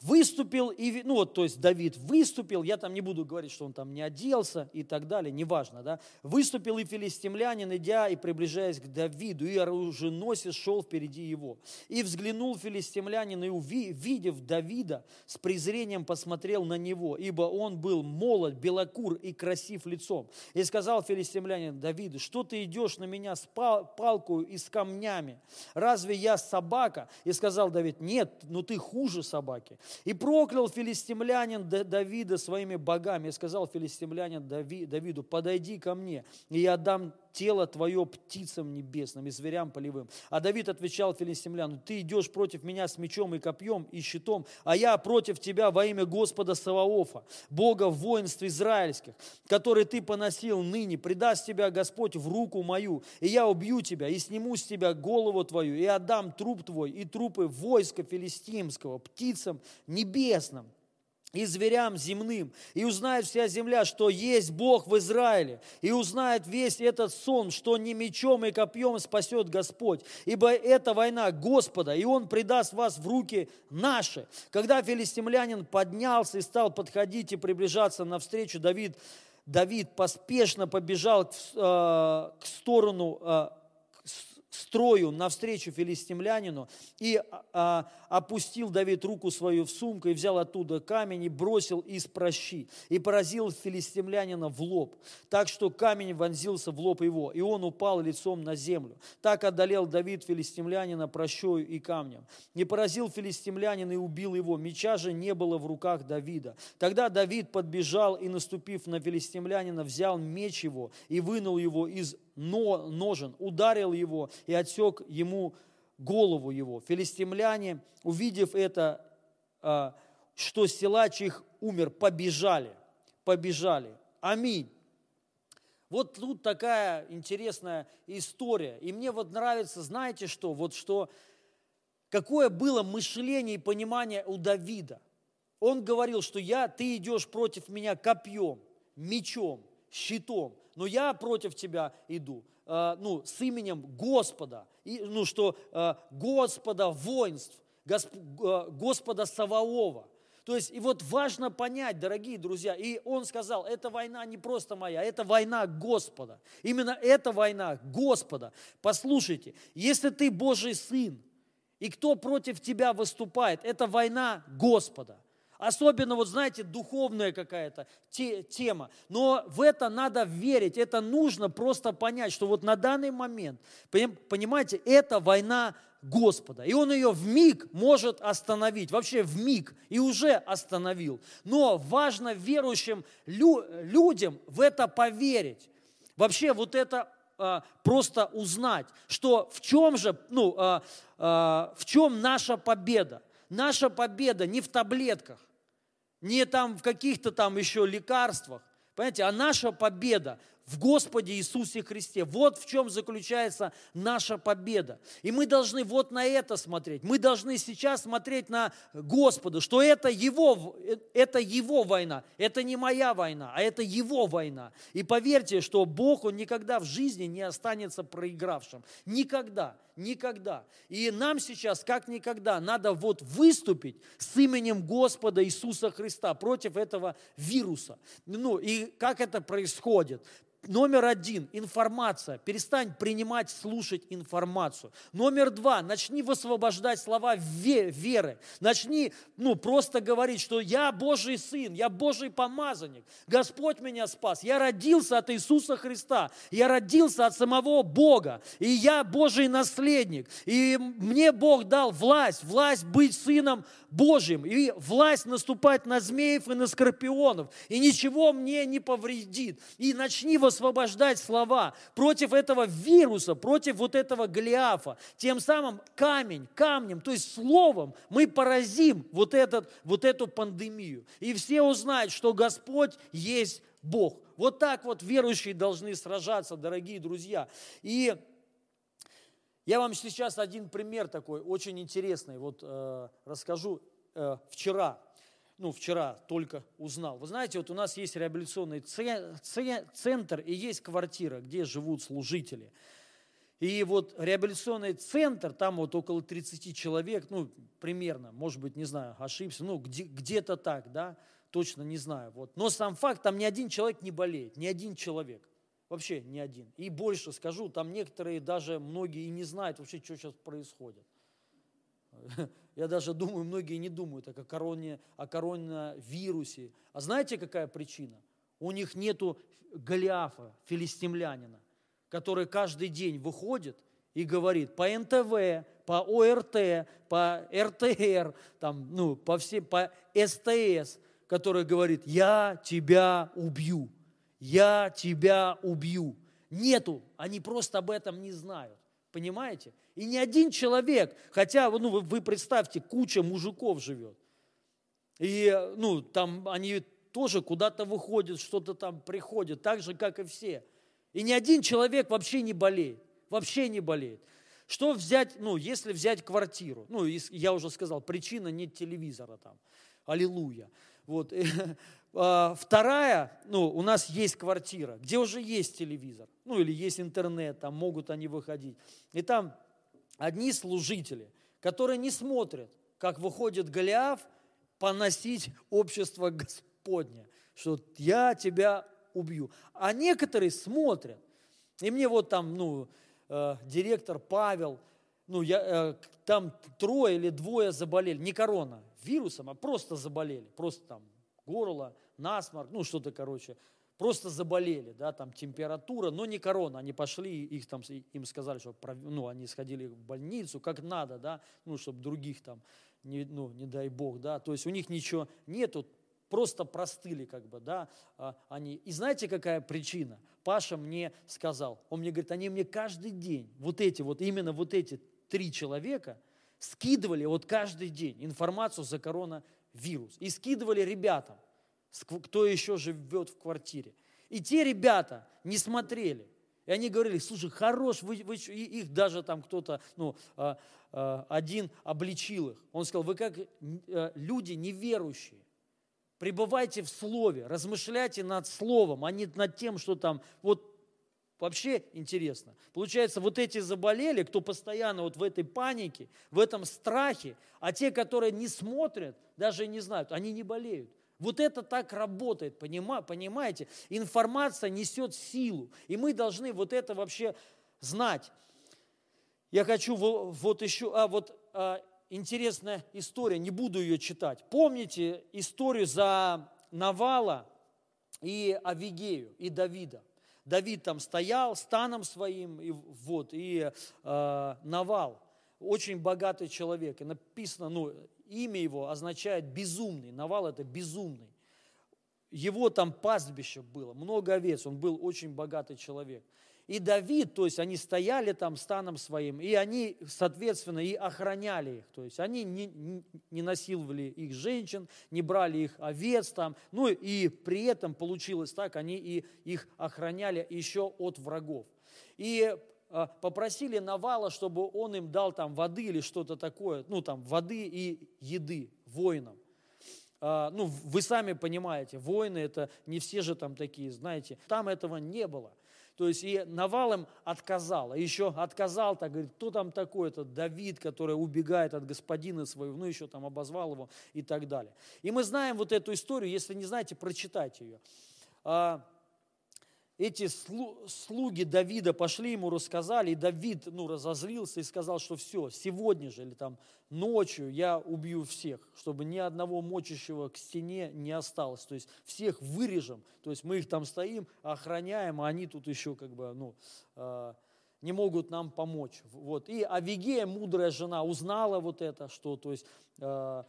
Speaker 1: выступил, и, ну вот, то есть Давид выступил, я там не буду говорить, что он там не оделся и так далее, неважно, да, выступил и филистимлянин, идя и приближаясь к Давиду, и оруженосец шел впереди его. И взглянул филистимлянин, и увидев Давида, с презрением посмотрел на него, ибо он был молод, белокур и красив лицом. И сказал филистимлянин Давиду, что ты идешь на меня с палкой и с камнями? Разве я собака? И сказал Давид, нет, но ты хуже собаки. И проклял филистимлянин Давида своими богами. И сказал филистимлянин Давиду, подойди ко мне, и я дам тело твое птицам небесным и зверям полевым. А Давид отвечал филистимляну, ты идешь против меня с мечом и копьем и щитом, а я против тебя во имя Господа Саваофа, Бога воинств израильских, который ты поносил ныне. Предаст тебя Господь в руку мою, и я убью тебя, и сниму с тебя голову твою, и отдам труп твой, и трупы войска филистимского, птицам небесным и зверям земным, и узнает вся земля, что есть Бог в Израиле, и узнает весь этот сон, что не мечом и копьем спасет Господь, ибо это война Господа, и Он предаст вас в руки наши. Когда филистимлянин поднялся и стал подходить и приближаться навстречу, Давид, Давид поспешно побежал к, э, к сторону э, строю навстречу филистимлянину, и а, опустил Давид руку свою в сумку, и взял оттуда камень, и бросил из прощи, и поразил филистимлянина в лоб, так что камень вонзился в лоб его, и он упал лицом на землю. Так одолел Давид филистимлянина прощою и камнем. Не поразил филистимлянина и убил его, меча же не было в руках Давида. Тогда Давид подбежал и, наступив на филистимлянина, взял меч его и вынул его из но, ножен, ударил его и отсек ему голову его. Филистимляне, увидев это, а, что силач их умер, побежали, побежали. Аминь. Вот тут такая интересная история. И мне вот нравится, знаете что, вот что, какое было мышление и понимание у Давида. Он говорил, что я, ты идешь против меня копьем, мечом, щитом, но я против тебя иду, э, ну, с именем Господа, и, ну, что э, Господа воинств, Госп, э, Господа Саваова. То есть, и вот важно понять, дорогие друзья, и он сказал, эта война не просто моя, это война Господа. Именно эта война Господа. Послушайте, если ты Божий сын, и кто против тебя выступает, это война Господа. Особенно, вот знаете, духовная какая-то те, тема. Но в это надо верить, это нужно просто понять, что вот на данный момент, понимаете, это война Господа. И Он ее в миг может остановить, вообще в миг, и уже остановил. Но важно верующим лю, людям в это поверить. Вообще вот это а, просто узнать, что в чем же, ну, а, а, в чем наша победа. Наша победа не в таблетках, не там в каких-то там еще лекарствах, понимаете, а наша победа в Господе Иисусе Христе. Вот в чем заключается наша победа. И мы должны вот на это смотреть. Мы должны сейчас смотреть на Господа, что это Его, это его война. Это не моя война, а это Его война. И поверьте, что Бог, Он никогда в жизни не останется проигравшим. Никогда никогда. И нам сейчас, как никогда, надо вот выступить с именем Господа Иисуса Христа против этого вируса. Ну и как это происходит? Номер один – информация. Перестань принимать, слушать информацию. Номер два – начни высвобождать слова веры. Начни ну, просто говорить, что я Божий сын, я Божий помазанник. Господь меня спас. Я родился от Иисуса Христа. Я родился от самого Бога. И я Божий наследник. И мне Бог дал власть, власть быть сыном Божьим. И власть наступать на змеев и на скорпионов. И ничего мне не повредит. И начни высвобождать слова против этого вируса, против вот этого Голиафа. Тем самым камень, камнем, то есть словом мы поразим вот, этот, вот эту пандемию. И все узнают, что Господь есть Бог. Вот так вот верующие должны сражаться, дорогие друзья. И я вам сейчас один пример такой, очень интересный, вот э, расскажу. Э, вчера ну, вчера только узнал. Вы знаете, вот у нас есть реабилитационный центр и есть квартира, где живут служители. И вот реабилитационный центр, там вот около 30 человек, ну, примерно, может быть, не знаю, ошибся, ну, где, где-то так, да, точно не знаю. Вот. Но сам факт, там ни один человек не болеет, ни один человек. Вообще ни один. И больше скажу, там некоторые даже многие и не знают вообще, что сейчас происходит. <laughs> Я даже думаю, многие не думают о короне, о коронавирусе. А знаете, какая причина? У них нету Голиафа, филистимлянина, который каждый день выходит и говорит по НТВ, по ОРТ, по РТР, там, ну, по, все, по СТС, который говорит, я тебя убью, я тебя убью. Нету, они просто об этом не знают. Понимаете? И ни один человек, хотя, ну, вы, вы представьте, куча мужиков живет. И, ну, там они тоже куда-то выходят, что-то там приходят, так же, как и все. И ни один человек вообще не болеет, вообще не болеет. Что взять, ну, если взять квартиру, ну, я уже сказал, причина нет телевизора там, аллилуйя. Вот. <laughs> А, вторая, ну, у нас есть квартира, где уже есть телевизор, ну, или есть интернет, там могут они выходить. И там одни служители, которые не смотрят, как выходит Голиаф поносить общество Господне, что я тебя убью. А некоторые смотрят. И мне вот там, ну, э, директор Павел, ну, я, э, там трое или двое заболели, не корона, вирусом, а просто заболели, просто там горло, насморк, ну, что-то, короче просто заболели, да, там температура, но не корона, они пошли, их там, им сказали, что, ну, они сходили в больницу, как надо, да, ну, чтобы других там, не, ну, не дай бог, да, то есть у них ничего нету, просто простыли, как бы, да, а, они. И знаете, какая причина? Паша мне сказал, он мне говорит, они мне каждый день, вот эти, вот именно вот эти три человека скидывали вот каждый день информацию за коронавирус и скидывали ребятам кто еще живет в квартире. И те ребята не смотрели. И они говорили, слушай, хорош, вы, вы, и их даже там кто-то, ну, а, а, один обличил их. Он сказал, вы как а, люди неверующие, пребывайте в слове, размышляйте над словом, а не над тем, что там, вот Вообще интересно. Получается, вот эти заболели, кто постоянно вот в этой панике, в этом страхе, а те, которые не смотрят, даже не знают, они не болеют. Вот это так работает, понимаете? Информация несет силу, и мы должны вот это вообще знать. Я хочу вот еще, а вот а, интересная история, не буду ее читать. Помните историю за Навала и Авигею, и Давида? Давид там стоял станом своим, и вот, и э, Навал, очень богатый человек, и написано, ну, имя его означает безумный. Навал это безумный. Его там пастбище было, много овец, он был очень богатый человек. И Давид, то есть они стояли там станом своим, и они, соответственно, и охраняли их. То есть они не, не насиловали их женщин, не брали их овец там. Ну и при этом получилось так, они и их охраняли еще от врагов. И попросили Навала, чтобы он им дал там воды или что-то такое, ну там воды и еды воинам. А, ну, вы сами понимаете, воины это не все же там такие, знаете, там этого не было. То есть и Навал им отказал, а еще отказал, так говорит, кто там такой, это Давид, который убегает от господина своего, ну еще там обозвал его и так далее. И мы знаем вот эту историю, если не знаете, прочитайте ее. А, эти слуги Давида пошли ему, рассказали, и Давид ну, разозлился и сказал, что все, сегодня же или там ночью я убью всех, чтобы ни одного мочащего к стене не осталось. То есть всех вырежем, то есть мы их там стоим, охраняем, а они тут еще как бы, ну, э, не могут нам помочь. Вот. И Авигея, мудрая жена, узнала вот это, что, то есть, э,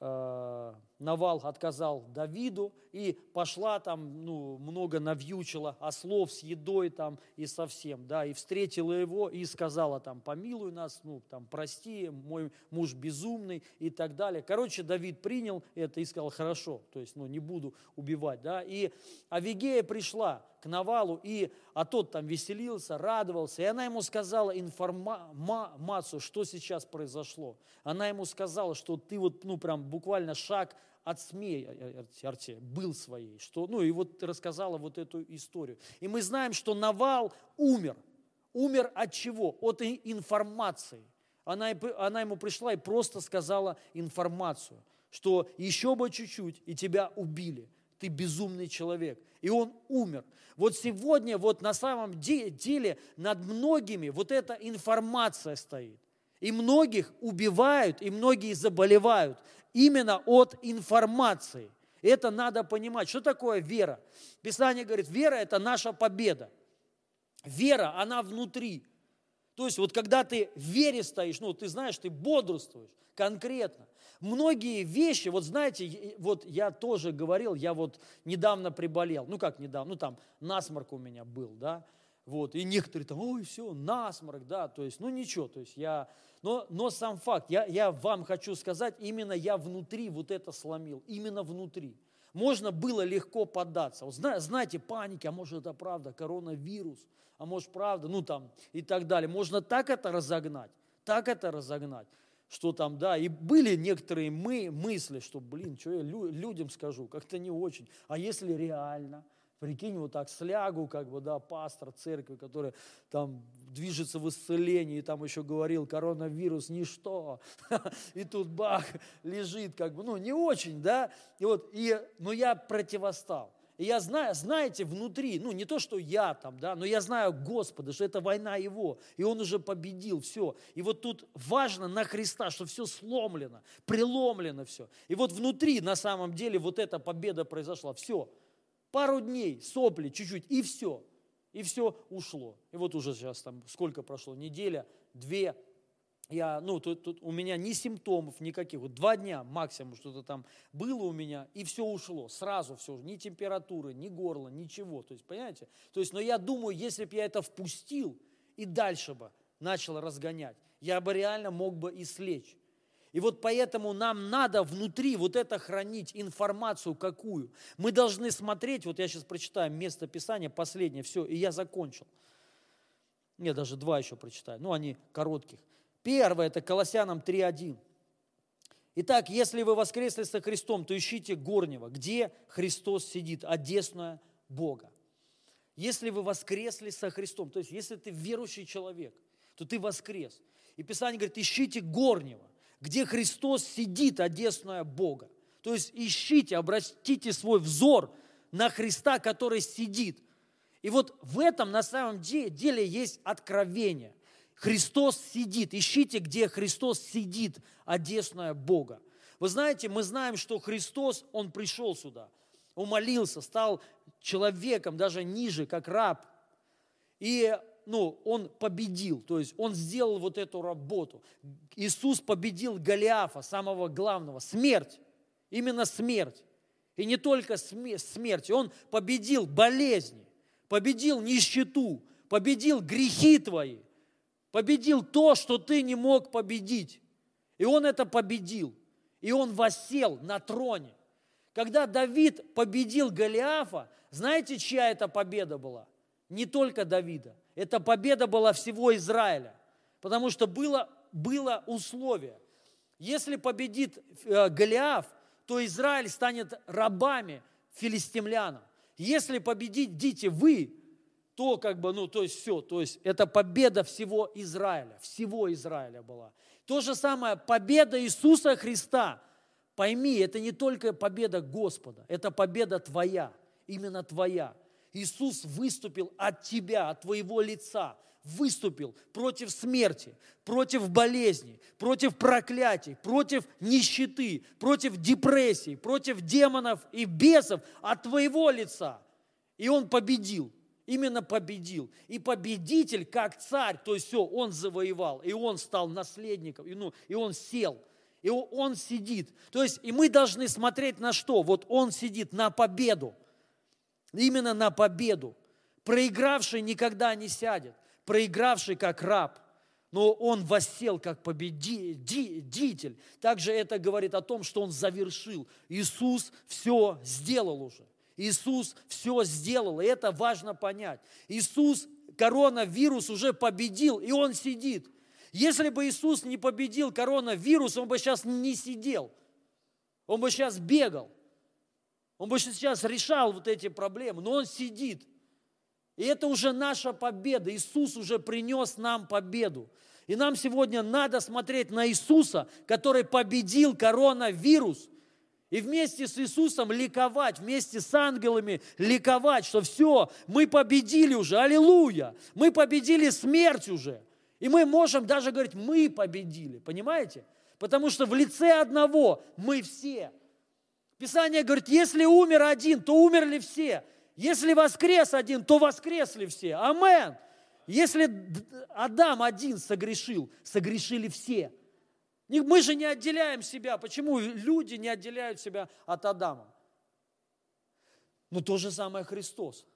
Speaker 1: э, Навал отказал Давиду и пошла там, ну, много навьючила ослов с едой там и совсем, да, и встретила его и сказала там, помилуй нас, ну, там, прости, мой муж безумный и так далее. Короче, Давид принял это и сказал, хорошо, то есть, ну, не буду убивать, да, и Авигея пришла к Навалу, и, а тот там веселился, радовался, и она ему сказала информацию, что сейчас произошло. Она ему сказала, что ты вот, ну, прям буквально шаг от смерти был своей. Что, ну и вот рассказала вот эту историю. И мы знаем, что Навал умер. Умер от чего? От информации. Она, она ему пришла и просто сказала информацию, что еще бы чуть-чуть, и тебя убили. Ты безумный человек. И он умер. Вот сегодня вот на самом деле над многими вот эта информация стоит. И многих убивают, и многие заболевают именно от информации. Это надо понимать. Что такое вера? Писание говорит, вера – это наша победа. Вера, она внутри. То есть вот когда ты в вере стоишь, ну ты знаешь, ты бодрствуешь конкретно. Многие вещи, вот знаете, вот я тоже говорил, я вот недавно приболел, ну как недавно, ну там насморк у меня был, да, вот, и некоторые там, ой, все, насморк, да, то есть, ну ничего, то есть я, но, но сам факт, я, я вам хочу сказать, именно я внутри вот это сломил, именно внутри. Можно было легко поддаться. Вот, знаете, паники, а может это правда, коронавирус, а может правда, ну там и так далее. Можно так это разогнать, так это разогнать, что там, да, и были некоторые мы, мысли, что, блин, что я людям скажу, как-то не очень. А если реально? Прикинь, вот так слягу, как бы, да, пастор церкви, который там движется в исцелении, и там еще говорил, коронавирус ничто, <laughs> и тут бах, лежит, как бы, ну, не очень, да, и вот, и, но я противостал. И я знаю, знаете, внутри, ну не то, что я там, да, но я знаю Господа, что это война Его, и Он уже победил, все. И вот тут важно на Христа, что все сломлено, преломлено все. И вот внутри на самом деле вот эта победа произошла, все пару дней, сопли чуть-чуть, и все. И все ушло. И вот уже сейчас там сколько прошло, неделя, две, я, ну, тут, тут у меня ни симптомов никаких, вот два дня максимум что-то там было у меня, и все ушло, сразу все, ни температуры, ни горла, ничего, то есть, понимаете? То есть, но я думаю, если бы я это впустил и дальше бы начал разгонять, я бы реально мог бы и слечь. И вот поэтому нам надо внутри вот это хранить, информацию какую. Мы должны смотреть, вот я сейчас прочитаю место Писания, последнее, все, и я закончил. Я даже два еще прочитаю, ну они коротких. Первое, это Колоссянам 3.1. Итак, если вы воскресли со Христом, то ищите горнего, где Христос сидит, одесная Бога. Если вы воскресли со Христом, то есть если ты верующий человек, то ты воскрес. И Писание говорит, ищите горнего где Христос сидит, одесная Бога. То есть ищите, обратите свой взор на Христа, который сидит. И вот в этом на самом деле есть откровение. Христос сидит. Ищите, где Христос сидит, одесная Бога. Вы знаете, мы знаем, что Христос, Он пришел сюда, умолился, стал человеком, даже ниже, как раб. И ну, он победил, то есть он сделал вот эту работу. Иисус победил Голиафа, самого главного, смерть, именно смерть. И не только смерть, он победил болезни, победил нищету, победил грехи твои, победил то, что ты не мог победить. И он это победил. И он восел на троне. Когда Давид победил Голиафа, знаете, чья это победа была? Не только Давида. Эта победа была всего Израиля, потому что было, было условие. Если победит э, Голиаф, то Израиль станет рабами филистимлянам. Если победите вы, то как бы, ну, то есть все, то есть это победа всего Израиля, всего Израиля была. То же самое, победа Иисуса Христа. Пойми, это не только победа Господа, это победа твоя, именно твоя. Иисус выступил от тебя, от твоего лица, выступил против смерти, против болезней, против проклятий, против нищеты, против депрессии, против демонов и бесов от твоего лица. И он победил, именно победил. И победитель, как царь, то есть все, он завоевал, и он стал наследником, и, ну, и он сел, и он сидит. То есть, и мы должны смотреть на что? Вот он сидит на победу, именно на победу. Проигравший никогда не сядет проигравший как раб, но он воссел как победитель. Также это говорит о том, что он завершил. Иисус все сделал уже. Иисус все сделал, и это важно понять. Иисус коронавирус уже победил, и он сидит. Если бы Иисус не победил коронавирус, он бы сейчас не сидел. Он бы сейчас бегал. Он бы сейчас решал вот эти проблемы, но он сидит. И это уже наша победа. Иисус уже принес нам победу. И нам сегодня надо смотреть на Иисуса, который победил коронавирус. И вместе с Иисусом ликовать, вместе с ангелами ликовать, что все, мы победили уже, аллилуйя, мы победили смерть уже. И мы можем даже говорить, мы победили, понимаете? Потому что в лице одного мы все. Писание говорит, если умер один, то умерли все. Если воскрес один, то воскресли все. Амен. Если Адам один согрешил, согрешили все. Мы же не отделяем себя. Почему люди не отделяют себя от Адама? Но то же самое Христос.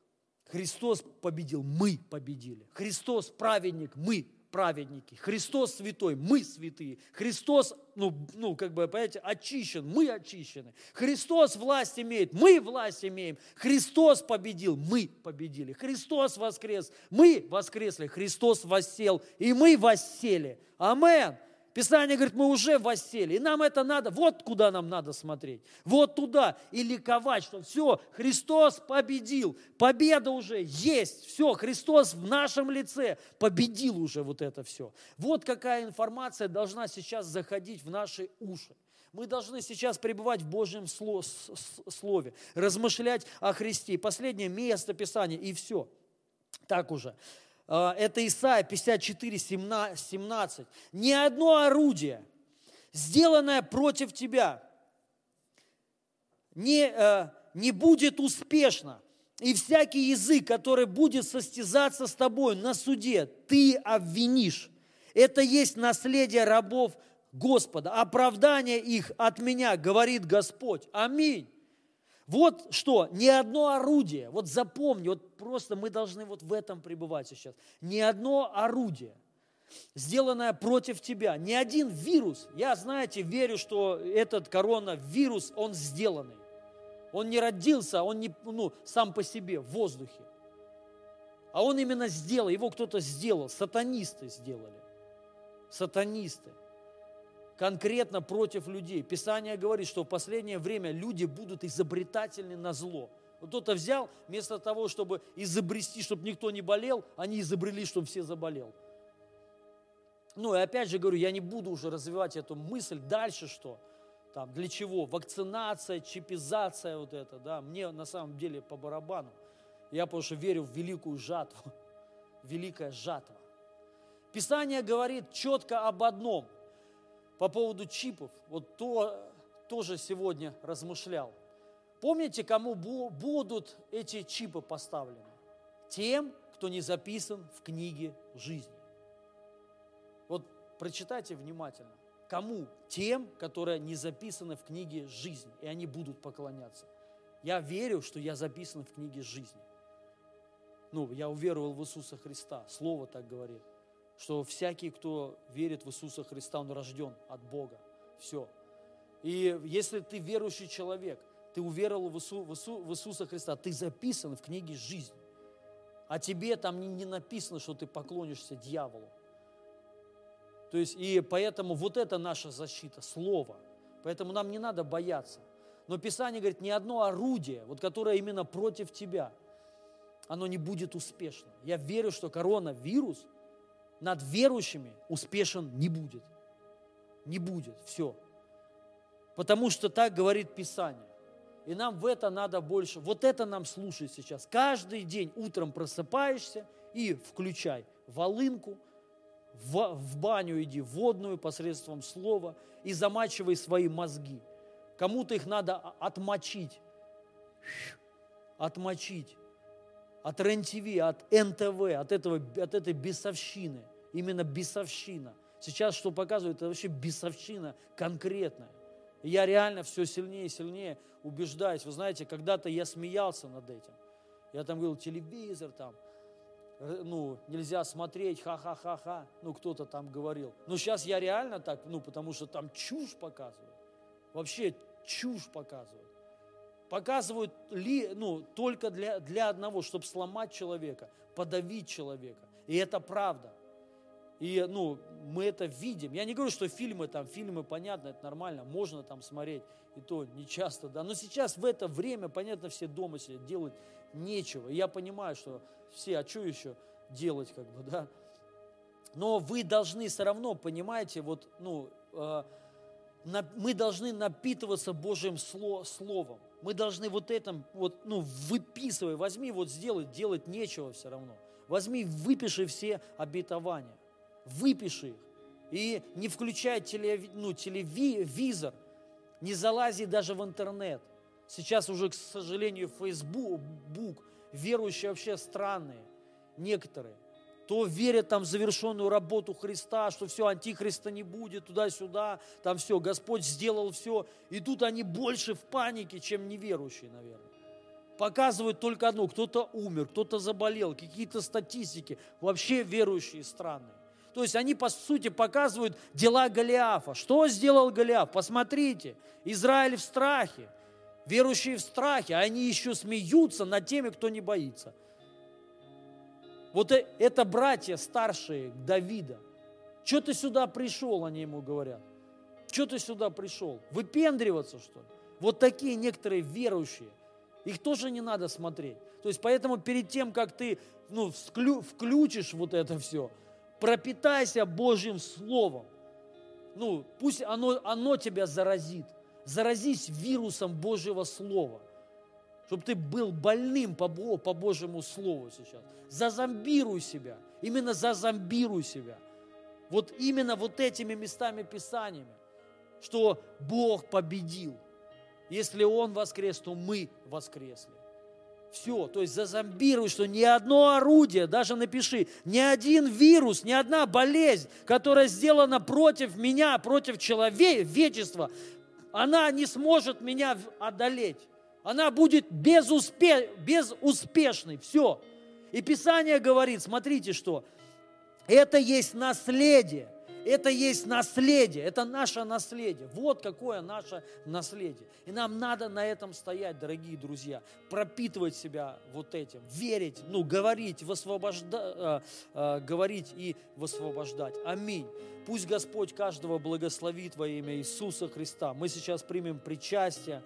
Speaker 1: Христос победил, мы победили. Христос праведник, мы праведники. Христос святой, мы святые. Христос, ну, ну, как бы, понимаете, очищен, мы очищены. Христос власть имеет, мы власть имеем. Христос победил, мы победили. Христос воскрес, мы воскресли. Христос воссел, и мы воссели. Амен. Писание говорит, мы уже воссели, и нам это надо, вот куда нам надо смотреть, вот туда, и ликовать, что все, Христос победил, победа уже есть, все, Христос в нашем лице победил уже вот это все. Вот какая информация должна сейчас заходить в наши уши. Мы должны сейчас пребывать в Божьем Слове, размышлять о Христе. Последнее место Писания, и все. Так уже. А, это Исайя 54, 17. «Ни одно орудие, сделанное против тебя, не, э, не будет успешно, и всякий язык, который будет состязаться с тобой на суде, ты обвинишь. Это есть наследие рабов Господа, оправдание их от меня, говорит Господь. Аминь. Вот что, ни одно орудие, вот запомни, вот просто мы должны вот в этом пребывать сейчас. Ни одно орудие, сделанное против тебя, ни один вирус, я, знаете, верю, что этот коронавирус, он сделанный. Он не родился, он не ну, сам по себе в воздухе. А он именно сделал, его кто-то сделал, сатанисты сделали. Сатанисты конкретно против людей. Писание говорит, что в последнее время люди будут изобретательны на зло. Вот кто-то взял, вместо того, чтобы изобрести, чтобы никто не болел, они изобрели, чтобы все заболел. Ну и опять же говорю, я не буду уже развивать эту мысль. Дальше что? Там, для чего? Вакцинация, чипизация вот это, да. Мне на самом деле по барабану. Я потому что верю в великую жатву. <laughs> Великая жатва. Писание говорит четко об одном – по поводу чипов, вот то тоже сегодня размышлял. Помните, кому будут эти чипы поставлены? Тем, кто не записан в книге жизни. Вот прочитайте внимательно. Кому? Тем, которые не записаны в книге жизни, и они будут поклоняться. Я верю, что я записан в книге жизни. Ну, я уверовал в Иисуса Христа. Слово так говорит что всякий, кто верит в Иисуса Христа, он рожден от Бога. Все. И если ты верующий человек, ты уверовал в, Иису, в, Иису, в Иисуса Христа, ты записан в книге жизни. А тебе там не, не написано, что ты поклонишься дьяволу. То есть, и поэтому вот это наша защита, Слово. Поэтому нам не надо бояться. Но Писание говорит, ни одно орудие, вот которое именно против тебя, оно не будет успешно. Я верю, что коронавирус – над верующими успешен не будет. Не будет, все. Потому что так говорит Писание. И нам в это надо больше. Вот это нам слушать сейчас. Каждый день утром просыпаешься и включай волынку, в, в баню иди, водную посредством слова, и замачивай свои мозги. Кому-то их надо отмочить. Отмочить. От РЕН-ТВ, от НТВ, от, этого, от этой бесовщины. Именно бесовщина. Сейчас что показывают, это вообще бесовщина конкретная. И я реально все сильнее и сильнее убеждаюсь. Вы знаете, когда-то я смеялся над этим. Я там говорил, телевизор там, ну, нельзя смотреть, ха-ха-ха-ха, ну, кто-то там говорил. Но сейчас я реально так, ну, потому что там чушь показывают. Вообще чушь показывают. Показывают ли, ну, только для, для одного, чтобы сломать человека, подавить человека. И это правда. И, ну, мы это видим. Я не говорю, что фильмы там, фильмы, понятно, это нормально, можно там смотреть, и то не часто, да. Но сейчас в это время, понятно, все дома сидят, делать нечего. И я понимаю, что все, а что еще делать, как бы, <laughs> да. Но вы должны все равно, понимаете, вот, ну, э, на, мы должны напитываться Божьим сло, Словом. Мы должны вот этом, вот, ну, выписывай, возьми, вот сделай, делать нечего все равно. Возьми, выпиши все обетования выпиши их. И не включай телеви, ну, телевизор, не залази даже в интернет. Сейчас уже, к сожалению, Facebook, верующие вообще странные, некоторые. То верят там в завершенную работу Христа, что все, антихриста не будет, туда-сюда, там все, Господь сделал все. И тут они больше в панике, чем неверующие, наверное. Показывают только одно, кто-то умер, кто-то заболел, какие-то статистики, вообще верующие странные. То есть они, по сути, показывают дела Голиафа. Что сделал Голиаф? Посмотрите, Израиль в страхе, верующие в страхе, а они еще смеются над теми, кто не боится. Вот э, это братья старшие Давида. Что ты сюда пришел, они ему говорят. Что ты сюда пришел? Выпендриваться, что ли? Вот такие некоторые верующие. Их тоже не надо смотреть. То есть поэтому перед тем, как ты ну, включишь вот это все, пропитайся Божьим Словом. Ну, пусть оно, оно тебя заразит. Заразись вирусом Божьего Слова. Чтобы ты был больным по, по Божьему Слову сейчас. Зазомбируй себя. Именно зазомбируй себя. Вот именно вот этими местами Писаниями. Что Бог победил. Если Он воскрес, то мы воскресли. Все, то есть зазомбируй, что ни одно орудие, даже напиши, ни один вирус, ни одна болезнь, которая сделана против меня, против человечества, она не сможет меня одолеть. Она будет безуспе... безуспешной. Все. И Писание говорит, смотрите, что это есть наследие – это есть наследие, это наше наследие. Вот какое наше наследие. И нам надо на этом стоять, дорогие друзья, пропитывать себя вот этим, верить, ну, говорить, высвобожда, э, э, говорить и высвобождать. Аминь. Пусть Господь каждого благословит во имя Иисуса Христа. Мы сейчас примем причастие.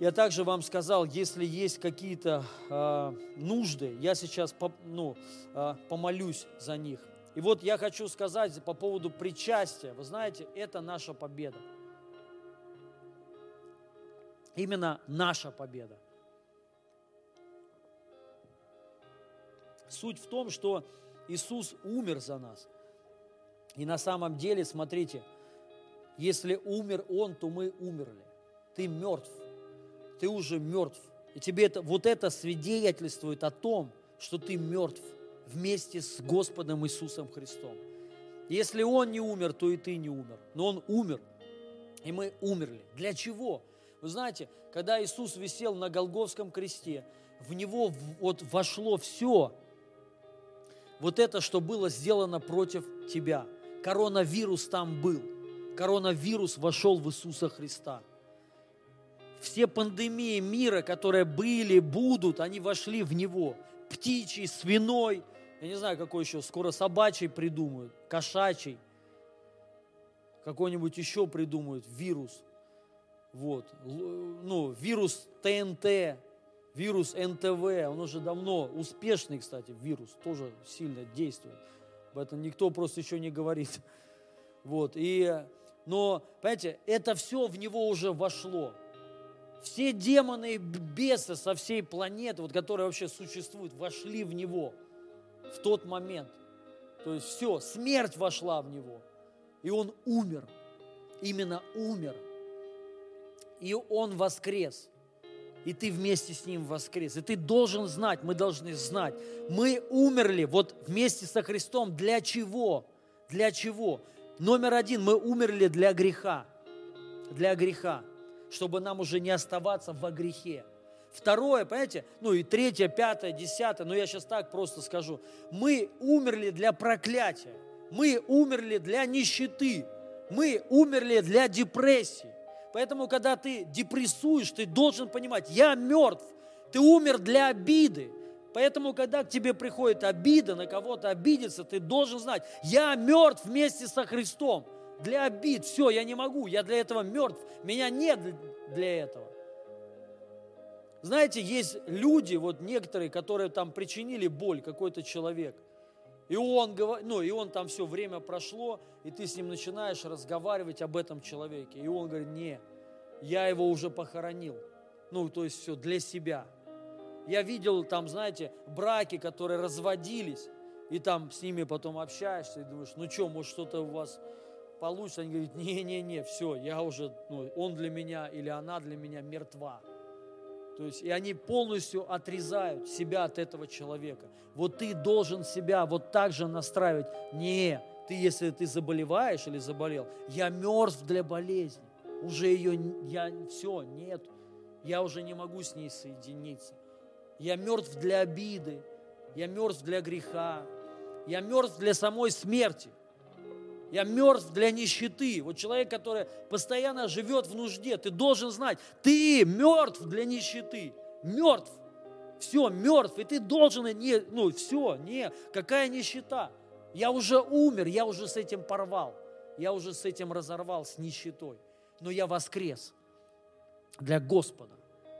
Speaker 1: Я также вам сказал, если есть какие-то э, нужды, я сейчас по, ну, э, помолюсь за них. И вот я хочу сказать по поводу причастия. Вы знаете, это наша победа. Именно наша победа. Суть в том, что Иисус умер за нас. И на самом деле, смотрите, если умер Он, то мы умерли. Ты мертв. Ты уже мертв. И тебе это, вот это свидетельствует о том, что ты мертв вместе с Господом Иисусом Христом. Если Он не умер, то и ты не умер. Но Он умер, и мы умерли. Для чего? Вы знаете, когда Иисус висел на Голговском кресте, в Него вот вошло все, вот это, что было сделано против тебя. Коронавирус там был. Коронавирус вошел в Иисуса Христа. Все пандемии мира, которые были, будут, они вошли в Него. Птичий, свиной – я не знаю, какой еще, скоро собачий придумают, кошачий, какой-нибудь еще придумают, вирус. Вот, ну, вирус ТНТ, вирус НТВ, он уже давно успешный, кстати, вирус, тоже сильно действует. Об этом никто просто еще не говорит. <laughs> Вот, и, но, понимаете, это все в него уже вошло. Все демоны и бесы со всей планеты, вот, которые вообще существуют, вошли в него в тот момент. То есть все, смерть вошла в него. И он умер. Именно умер. И он воскрес. И ты вместе с ним воскрес. И ты должен знать, мы должны знать. Мы умерли вот вместе со Христом. Для чего? Для чего? Номер один, мы умерли для греха. Для греха. Чтобы нам уже не оставаться во грехе. Второе, понимаете, ну и третье, пятое, десятое, но я сейчас так просто скажу. Мы умерли для проклятия. Мы умерли для нищеты. Мы умерли для депрессии. Поэтому, когда ты депрессуешь, ты должен понимать, я мертв. Ты умер для обиды. Поэтому, когда к тебе приходит обида, на кого-то обидеться, ты должен знать, я мертв вместе со Христом. Для обид, все, я не могу, я для этого мертв, меня нет для этого. Знаете, есть люди, вот некоторые, которые там причинили боль какой-то человек. И он, ну, и он там все время прошло, и ты с ним начинаешь разговаривать об этом человеке. И он говорит, не, я его уже похоронил. Ну, то есть все для себя. Я видел там, знаете, браки, которые разводились, и там с ними потом общаешься, и думаешь, ну что, может что-то у вас получится? Они говорят, не-не-не, все, я уже, ну, он для меня или она для меня мертва. То есть, и они полностью отрезают себя от этого человека. Вот ты должен себя вот так же настраивать. Не, ты, если ты заболеваешь или заболел, я мертв для болезни. Уже ее, я, все, нет. Я уже не могу с ней соединиться. Я мертв для обиды. Я мертв для греха. Я мертв для самой смерти. Я мертв для нищеты. Вот человек, который постоянно живет в нужде, ты должен знать, ты мертв для нищеты. Мертв. Все, мертв. И ты должен, не, ну все, не, какая нищета. Я уже умер, я уже с этим порвал. Я уже с этим разорвал, с нищетой. Но я воскрес для Господа.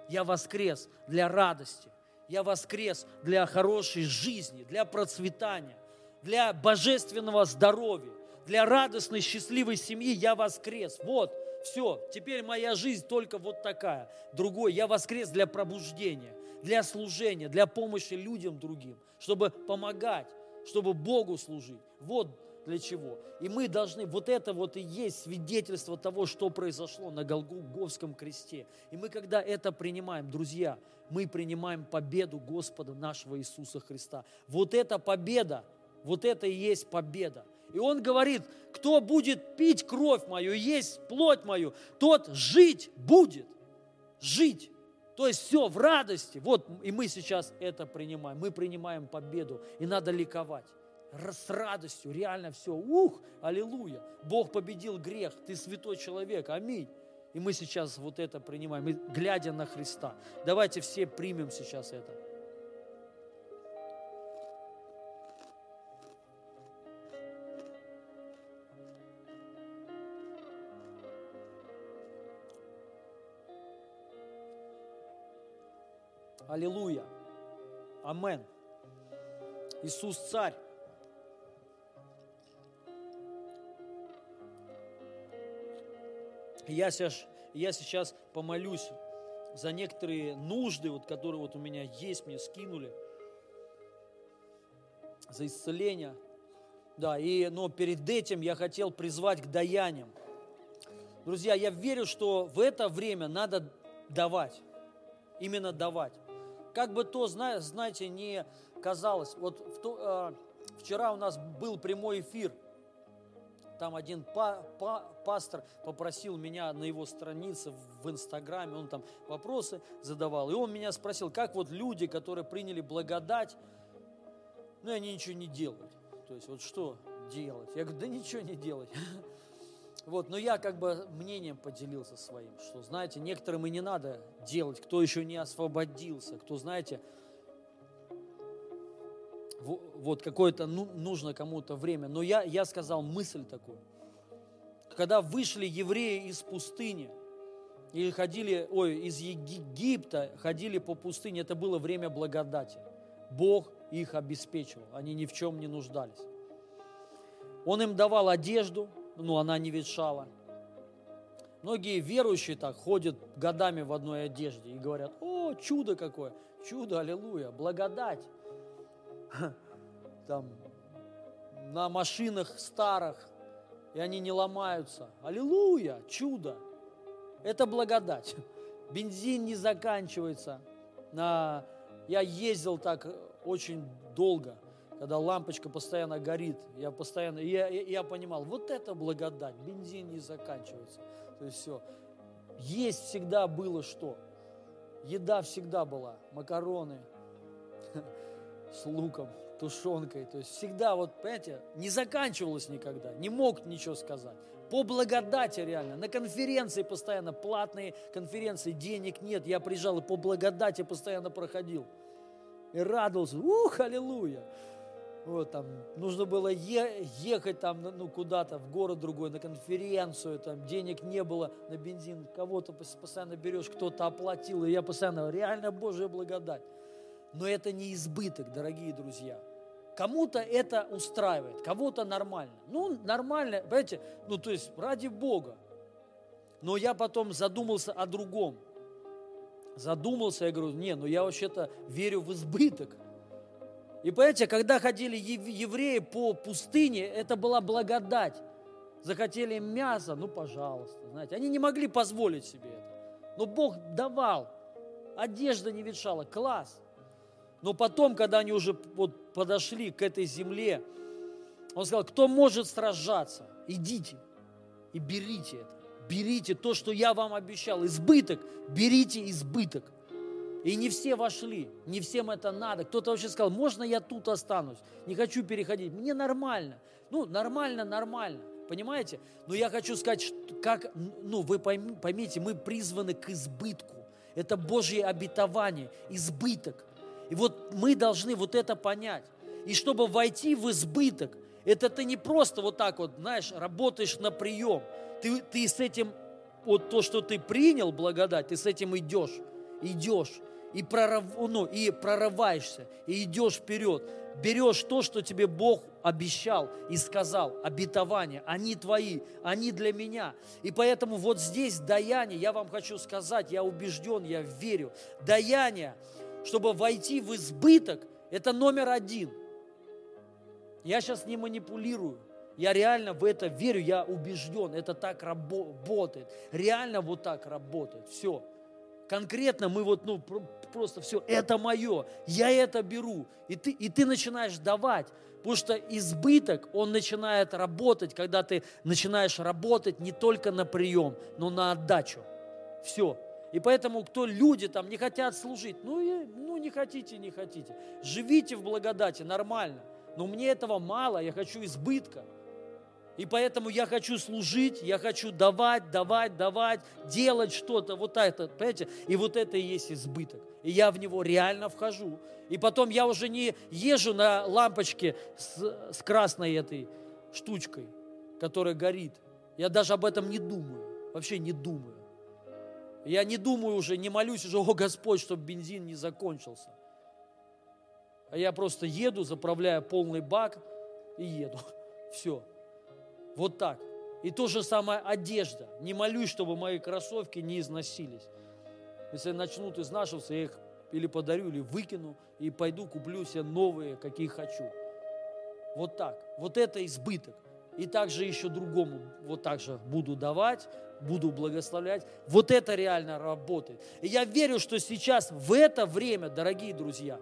Speaker 1: Я воскрес для радости. Я воскрес для хорошей жизни, для процветания, для божественного здоровья, для радостной, счастливой семьи. Я воскрес. Вот, все, теперь моя жизнь только вот такая. Другой, я воскрес для пробуждения, для служения, для помощи людям другим, чтобы помогать, чтобы Богу служить. Вот для чего. И мы должны, вот это вот и есть свидетельство того, что произошло на Голговском кресте. И мы, когда это принимаем, друзья, мы принимаем победу Господа нашего Иисуса Христа. Вот эта победа, вот это и есть победа. И он говорит, кто будет пить кровь мою, есть плоть мою, тот жить будет. Жить. То есть все в радости. Вот и мы сейчас это принимаем. Мы принимаем победу. И надо ликовать с радостью, реально все, ух, аллилуйя, Бог победил грех, ты святой человек, аминь. И мы сейчас вот это принимаем, и глядя на Христа. Давайте все примем сейчас это. Аллилуйя. Амен. Иисус царь. Я сейчас, я сейчас помолюсь за некоторые нужды, вот, которые вот у меня есть, мне скинули, за исцеление. Да, и, но перед этим я хотел призвать к даяниям. Друзья, я верю, что в это время надо давать, именно давать. Как бы то, знаете, не казалось. Вот в то, э, вчера у нас был прямой эфир – там один па, па, пастор попросил меня на его странице в Инстаграме, он там вопросы задавал. И он меня спросил, как вот люди, которые приняли благодать, ну, они ничего не делают. То есть, вот что делать? Я говорю, да ничего не делать. <laughs> Вот, но я как бы мнением поделился своим, что, знаете, некоторым и не надо делать, кто еще не освободился, кто, знаете, вот какое-то ну, нужно кому-то время. Но я, я сказал мысль такую. Когда вышли евреи из пустыни, и ходили, ой, из Египта, ходили по пустыне, это было время благодати. Бог их обеспечивал, они ни в чем не нуждались. Он им давал одежду, ну, она не ветшала. Многие верующие так ходят годами в одной одежде и говорят, о, чудо какое, чудо, аллилуйя, благодать. Там на машинах старых, и они не ломаются. Аллилуйя, чудо. Это благодать. Бензин не заканчивается. Я ездил так очень долго, когда лампочка постоянно горит. Я постоянно, я, я, я понимал, вот это благодать, бензин не заканчивается. То есть все. Есть всегда было что. Еда всегда была, макароны <laughs> с луком, тушенкой. То есть всегда, вот, понимаете, не заканчивалось никогда, не мог ничего сказать. По благодати реально. На конференции постоянно, платные конференции, денег нет. Я приезжал и по благодати постоянно проходил. И радовался. Ух, аллилуйя. Вот, там, нужно было е- ехать там, ну, куда-то, в город другой, на конференцию, там, денег не было на бензин, кого-то постоянно берешь, кто-то оплатил, и я постоянно, реально Божья благодать. Но это не избыток, дорогие друзья. Кому-то это устраивает, кого-то нормально. Ну, нормально, понимаете, ну, то есть ради Бога. Но я потом задумался о другом. Задумался, я говорю, не, ну я вообще-то верю в избыток. И понимаете, когда ходили евреи по пустыне, это была благодать. Захотели мясо, ну, пожалуйста, знаете. Они не могли позволить себе это. Но Бог давал. Одежда не ветшала, класс. Но потом, когда они уже вот подошли к этой земле, он сказал, кто может сражаться, идите и берите это. Берите то, что я вам обещал. Избыток, берите избыток. И не все вошли, не всем это надо. Кто-то вообще сказал, можно я тут останусь, не хочу переходить. Мне нормально. Ну, нормально, нормально. Понимаете? Но я хочу сказать, что как, ну, вы поймите, мы призваны к избытку. Это Божье обетование, избыток. И вот мы должны вот это понять. И чтобы войти в избыток, это ты не просто вот так вот, знаешь, работаешь на прием. Ты, ты с этим, вот то, что ты принял благодать, ты с этим идешь, идешь и, прорыв, ну, и прорываешься, и идешь вперед. Берешь то, что тебе Бог обещал и сказал, обетования, они твои, они для меня. И поэтому вот здесь даяние, я вам хочу сказать, я убежден, я верю, даяние – чтобы войти в избыток, это номер один. Я сейчас не манипулирую. Я реально в это верю, я убежден, это так работает. Реально вот так работает. Все. Конкретно мы вот, ну, просто все, это мое, я это беру. И ты, и ты начинаешь давать. Потому что избыток, он начинает работать, когда ты начинаешь работать не только на прием, но на отдачу. Все. И поэтому, кто люди там не хотят служить, ну, и, ну не хотите, не хотите. Живите в благодати, нормально. Но мне этого мало, я хочу избытка. И поэтому я хочу служить, я хочу давать, давать, давать, делать что-то, вот это, понимаете? И вот это и есть избыток. И я в него реально вхожу. И потом я уже не езжу на лампочке с, с красной этой штучкой, которая горит. Я даже об этом не думаю, вообще не думаю. Я не думаю уже, не молюсь уже, о Господь, чтобы бензин не закончился. А я просто еду, заправляю полный бак и еду. <laughs> Все. Вот так. И то же самое одежда. Не молюсь, чтобы мои кроссовки не износились. Если начнут изнашиваться, я их или подарю, или выкину, и пойду куплю себе новые, какие хочу. Вот так. Вот это избыток. И также еще другому вот так же буду давать, буду благословлять. Вот это реально работает. И я верю, что сейчас, в это время, дорогие друзья,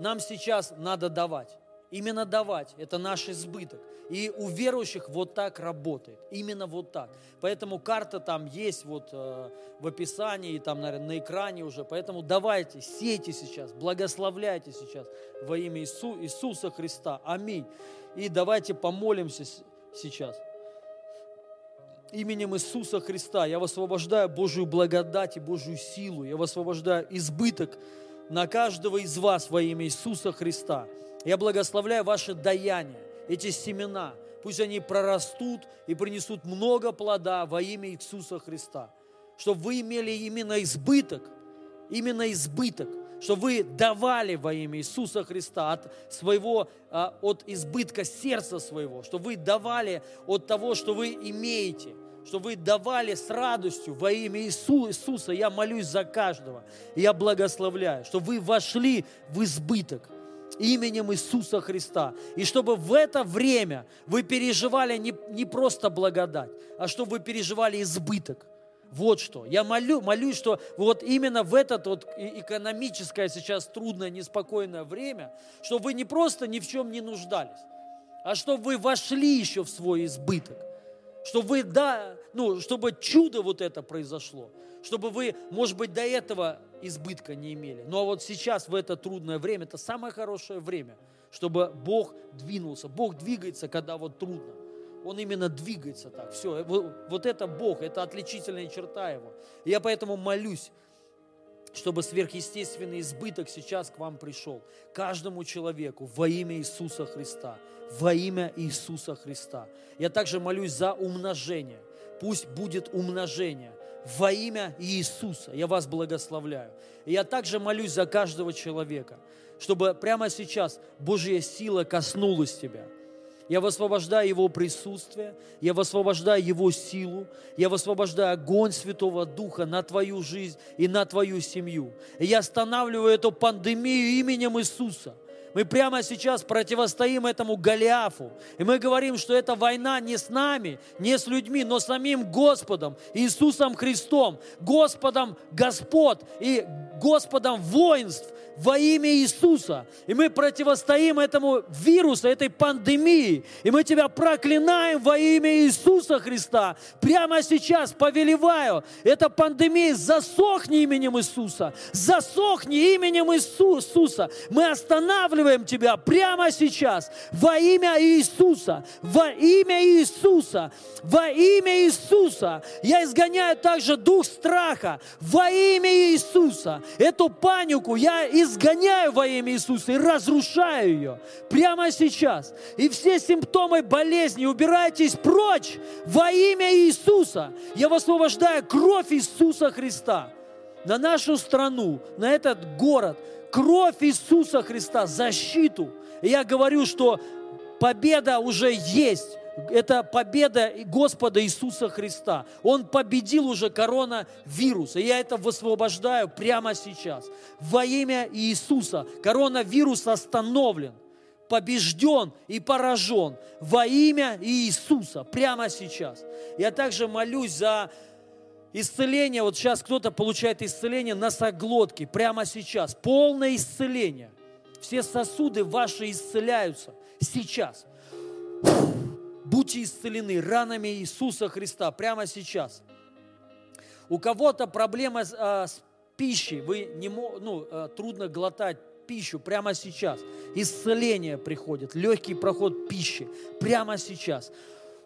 Speaker 1: нам сейчас надо давать. Именно давать – это наш избыток. И у верующих вот так работает. Именно вот так. Поэтому карта там есть вот э, в описании, там, наверное, на экране уже. Поэтому давайте, сейте сейчас, благословляйте сейчас во имя Иису, Иисуса Христа. Аминь. И давайте помолимся сейчас именем Иисуса Христа я высвобождаю Божью благодать и Божью силу. Я высвобождаю избыток на каждого из вас во имя Иисуса Христа. Я благословляю ваши даяния, эти семена. Пусть они прорастут и принесут много плода во имя Иисуса Христа. Чтобы вы имели именно избыток, именно избыток, чтобы вы давали во имя Иисуса Христа от своего, а, от избытка сердца своего, чтобы вы давали от того, что вы имеете, что вы давали с радостью во имя Иисуса. Я молюсь за каждого. Я благословляю, что вы вошли в избыток именем Иисуса Христа. И чтобы в это время вы переживали не, не просто благодать, а чтобы вы переживали избыток. Вот что. Я молю, молюсь, что вот именно в это вот экономическое сейчас трудное, неспокойное время, чтобы вы не просто ни в чем не нуждались, а чтобы вы вошли еще в свой избыток. Чтобы вы, да, ну, чтобы чудо вот это произошло. Чтобы вы, может быть, до этого избытка не имели. Но вот сейчас, в это трудное время, это самое хорошее время, чтобы Бог двинулся. Бог двигается, когда вот трудно. Он именно двигается так. Все, вот это Бог, это отличительная черта Его. Я поэтому молюсь, чтобы сверхъестественный избыток сейчас к вам пришел. Каждому человеку во имя Иисуса Христа. Во имя Иисуса Христа. Я также молюсь за умножение. Пусть будет умножение во имя Иисуса. Я вас благословляю. И я также молюсь за каждого человека, чтобы прямо сейчас Божья сила коснулась тебя – я высвобождаю Его присутствие, я высвобождаю Его силу, я высвобождаю огонь Святого Духа на твою жизнь и на твою семью. И я останавливаю эту пандемию именем Иисуса. Мы прямо сейчас противостоим этому Голиафу. И мы говорим, что эта война не с нами, не с людьми, но с самим Господом, Иисусом Христом, Господом Господ и Господом воинств, во имя Иисуса. И мы противостоим этому вирусу, этой пандемии. И мы тебя проклинаем во имя Иисуса Христа. Прямо сейчас повелеваю, эта пандемия засохни именем Иисуса. Засохни именем Иисуса. Мы останавливаем тебя прямо сейчас во имя Иисуса. Во имя Иисуса. Во имя Иисуса. Я изгоняю также дух страха во имя Иисуса. Эту панику я из изгоняю во имя Иисуса и разрушаю ее прямо сейчас. И все симптомы болезни убирайтесь прочь во имя Иисуса. Я высвобождаю кровь Иисуса Христа на нашу страну, на этот город. Кровь Иисуса Христа, защиту. И я говорю, что победа уже есть это победа Господа Иисуса Христа. Он победил уже коронавирус. И я это высвобождаю прямо сейчас. Во имя Иисуса коронавирус остановлен, побежден и поражен. Во имя Иисуса прямо сейчас. Я также молюсь за исцеление. Вот сейчас кто-то получает исцеление носоглотки прямо сейчас. Полное исцеление. Все сосуды ваши исцеляются сейчас. Будьте исцелены ранами Иисуса Христа прямо сейчас. У кого-то проблема с, а, с пищей, вы не, ну, а, трудно глотать пищу прямо сейчас. Исцеление приходит, легкий проход пищи прямо сейчас.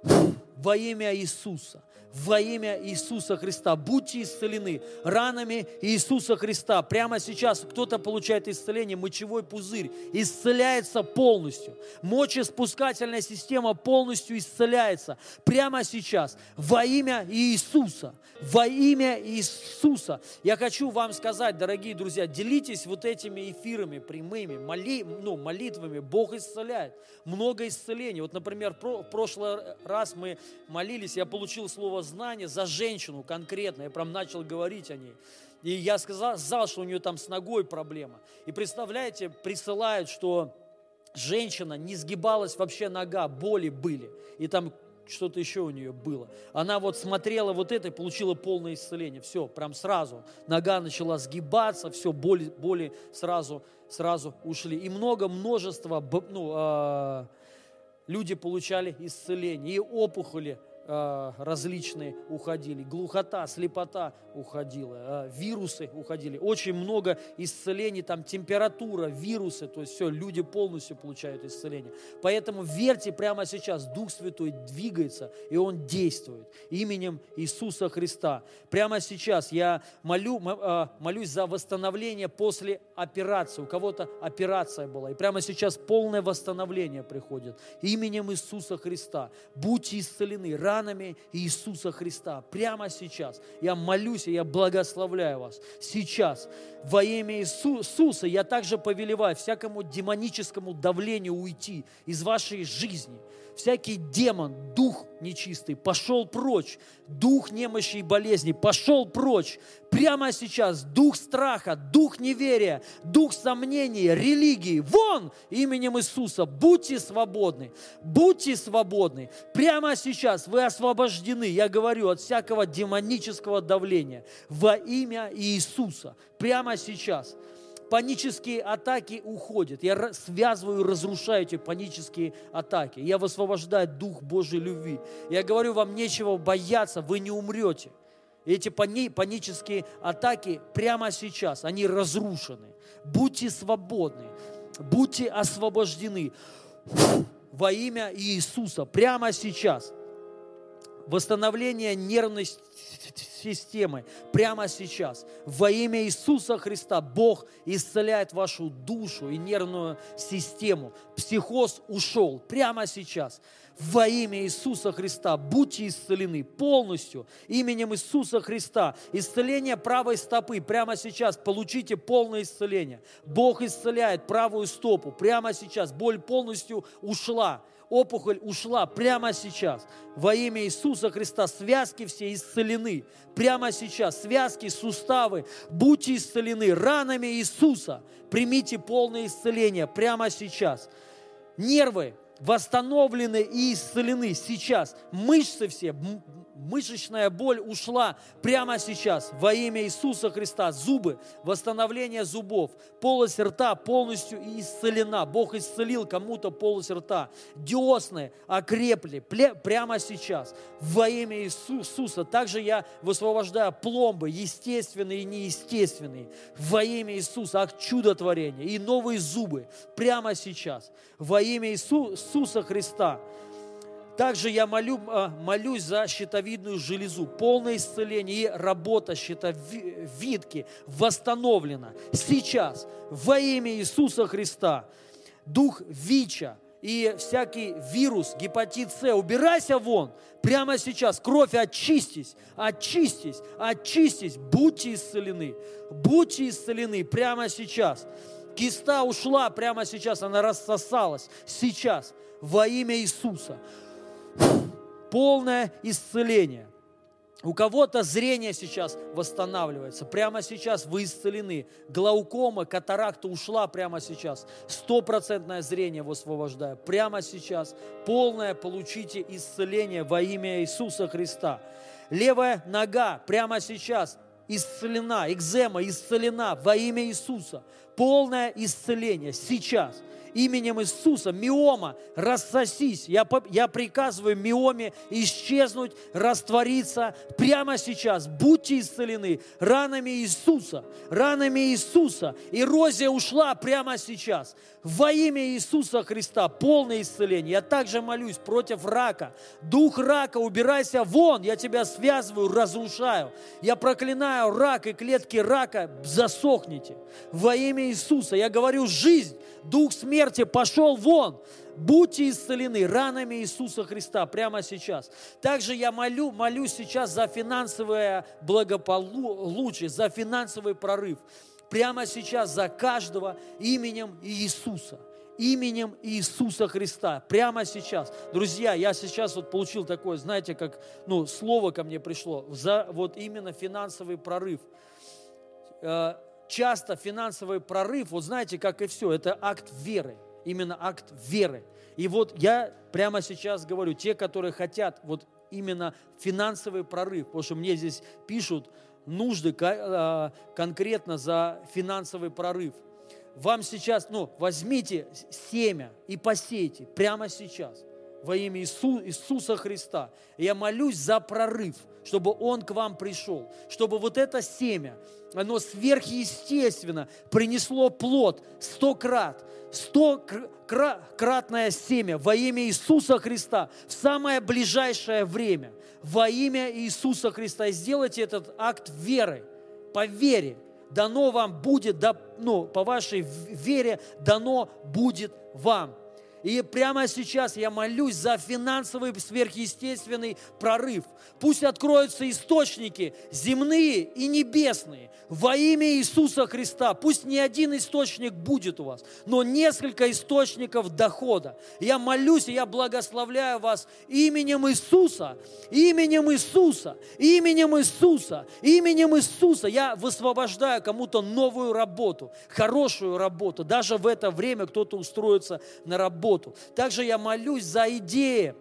Speaker 1: Во имя Иисуса во имя Иисуса Христа. Будьте исцелены ранами Иисуса Христа. Прямо сейчас кто-то получает исцеление, мочевой пузырь исцеляется полностью. Мочеспускательная система полностью исцеляется. Прямо сейчас во имя Иисуса. Во имя Иисуса. Я хочу вам сказать, дорогие друзья, делитесь вот этими эфирами прямыми, моли, ну, молитвами. Бог исцеляет. Много исцелений. Вот, например, в прошлый раз мы молились, я получил слово знание за женщину конкретно. Я прям начал говорить о ней. И я сказал, сказал, что у нее там с ногой проблема. И представляете, присылают, что женщина не сгибалась вообще нога, боли были. И там что-то еще у нее было. Она вот смотрела вот это и получила полное исцеление. Все, прям сразу. Нога начала сгибаться, все, боли, боли сразу, сразу ушли. И много, множество, ну, э, люди получали исцеление. И опухоли различные уходили, глухота, слепота уходила, э, вирусы уходили, очень много исцелений, там температура, вирусы, то есть все, люди полностью получают исцеление. Поэтому верьте прямо сейчас, Дух Святой двигается, и Он действует именем Иисуса Христа. Прямо сейчас я молю, э, молюсь за восстановление после операции. У кого-то операция была, и прямо сейчас полное восстановление приходит именем Иисуса Христа. Будьте исцелены, ранами Иисуса Христа. Прямо сейчас я молюсь и я благословляю вас. Сейчас во имя Иисуса я также повелеваю всякому демоническому давлению уйти из вашей жизни. Всякий демон, дух нечистый, пошел прочь, дух немощи и болезни, пошел прочь. Прямо сейчас дух страха, дух неверия, дух сомнений, религии, вон именем Иисуса, будьте свободны, будьте свободны. Прямо сейчас вы освобождены, я говорю, от всякого демонического давления во имя Иисуса. Прямо сейчас панические атаки уходят. Я связываю разрушаю эти панические атаки. Я высвобождаю Дух Божьей любви. Я говорю, вам нечего бояться, вы не умрете. Эти панические атаки прямо сейчас, они разрушены. Будьте свободны, будьте освобождены во имя Иисуса прямо сейчас. Восстановление нервной системы прямо сейчас. Во имя Иисуса Христа Бог исцеляет вашу душу и нервную систему. Психоз ушел прямо сейчас. Во имя Иисуса Христа будьте исцелены полностью именем Иисуса Христа. Исцеление правой стопы прямо сейчас. Получите полное исцеление. Бог исцеляет правую стопу прямо сейчас. Боль полностью ушла опухоль ушла прямо сейчас. Во имя Иисуса Христа связки все исцелены. Прямо сейчас связки, суставы, будьте исцелены ранами Иисуса. Примите полное исцеление прямо сейчас. Нервы восстановлены и исцелены сейчас. Мышцы все, мышечная боль ушла прямо сейчас во имя Иисуса Христа. Зубы, восстановление зубов, полость рта полностью исцелена. Бог исцелил кому-то полость рта. Десны окрепли прямо сейчас во имя Иисуса. Также я высвобождаю пломбы, естественные и неестественные, во имя Иисуса, от чудотворения. И новые зубы прямо сейчас во имя Иисуса Христа. Также я молю, а, молюсь за щитовидную железу, полное исцеление и работа щитовидки восстановлена сейчас во имя Иисуса Христа. Дух ВИЧа и всякий вирус, гепатит С, убирайся вон прямо сейчас. Кровь очистись, очистись, очистись. Будьте исцелены, будьте исцелены прямо сейчас. Киста ушла прямо сейчас, она рассосалась сейчас во имя Иисуса полное исцеление. У кого-то зрение сейчас восстанавливается. Прямо сейчас вы исцелены. Глаукома, катаракта ушла прямо сейчас. Стопроцентное зрение высвобождаю. Прямо сейчас. Полное получите исцеление во имя Иисуса Христа. Левая нога прямо сейчас исцелена. Экзема исцелена во имя Иисуса. Полное исцеление сейчас именем Иисуса, миома, рассосись. Я, я приказываю миоме исчезнуть, раствориться прямо сейчас. Будьте исцелены ранами Иисуса, ранами Иисуса. Эрозия ушла прямо сейчас. Во имя Иисуса Христа полное исцеление. Я также молюсь против рака. Дух рака, убирайся вон. Я тебя связываю, разрушаю. Я проклинаю рак и клетки рака. Засохните. Во имя Иисуса. Я говорю жизнь. Дух смерти пошел вон. Будьте исцелены ранами Иисуса Христа прямо сейчас. Также я молю, молюсь сейчас за финансовое благополучие, за финансовый прорыв прямо сейчас за каждого именем Иисуса. Именем Иисуса Христа. Прямо сейчас. Друзья, я сейчас вот получил такое, знаете, как, ну, слово ко мне пришло, за вот именно финансовый прорыв. Часто финансовый прорыв, вот знаете, как и все, это акт веры. Именно акт веры. И вот я прямо сейчас говорю, те, которые хотят вот именно финансовый прорыв, потому что мне здесь пишут, нужды а, конкретно за финансовый прорыв. Вам сейчас, ну, возьмите семя и посейте прямо сейчас во имя Иису, Иисуса Христа. Я молюсь за прорыв, чтобы Он к вам пришел, чтобы вот это семя, оно сверхъестественно принесло плод сто крат, сто кратное семя во имя Иисуса Христа в самое ближайшее время – во имя Иисуса Христа. И сделайте этот акт веры, по вере. Дано вам будет, да, ну, по вашей вере дано будет вам. И прямо сейчас я молюсь за финансовый сверхъестественный прорыв. Пусть откроются источники земные и небесные во имя Иисуса Христа. Пусть не один источник будет у вас, но несколько источников дохода. Я молюсь и я благословляю вас именем Иисуса, именем Иисуса, именем Иисуса, именем Иисуса. Я высвобождаю кому-то новую работу, хорошую работу. Даже в это время кто-то устроится на работу работу. Также я молюсь за идеи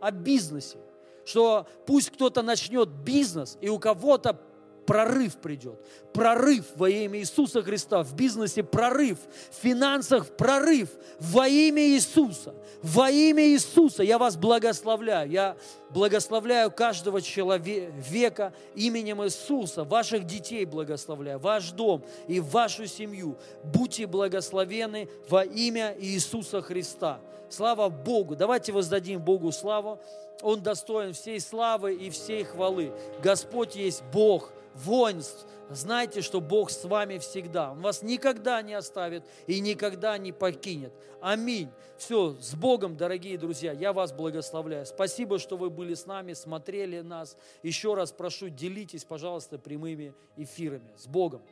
Speaker 1: о бизнесе, что пусть кто-то начнет бизнес, и у кого-то прорыв придет. Прорыв во имя Иисуса Христа. В бизнесе прорыв. В финансах прорыв. Во имя Иисуса. Во имя Иисуса я вас благословляю. Я благословляю каждого человека именем Иисуса. Ваших детей благословляю. Ваш дом и вашу семью. Будьте благословены во имя Иисуса Христа. Слава Богу. Давайте воздадим Богу славу. Он достоин всей славы и всей хвалы. Господь есть Бог воинств, знайте, что Бог с вами всегда. Он вас никогда не оставит и никогда не покинет. Аминь. Все, с Богом, дорогие друзья, я вас благословляю. Спасибо, что вы были с нами, смотрели нас. Еще раз прошу, делитесь, пожалуйста, прямыми эфирами. С Богом.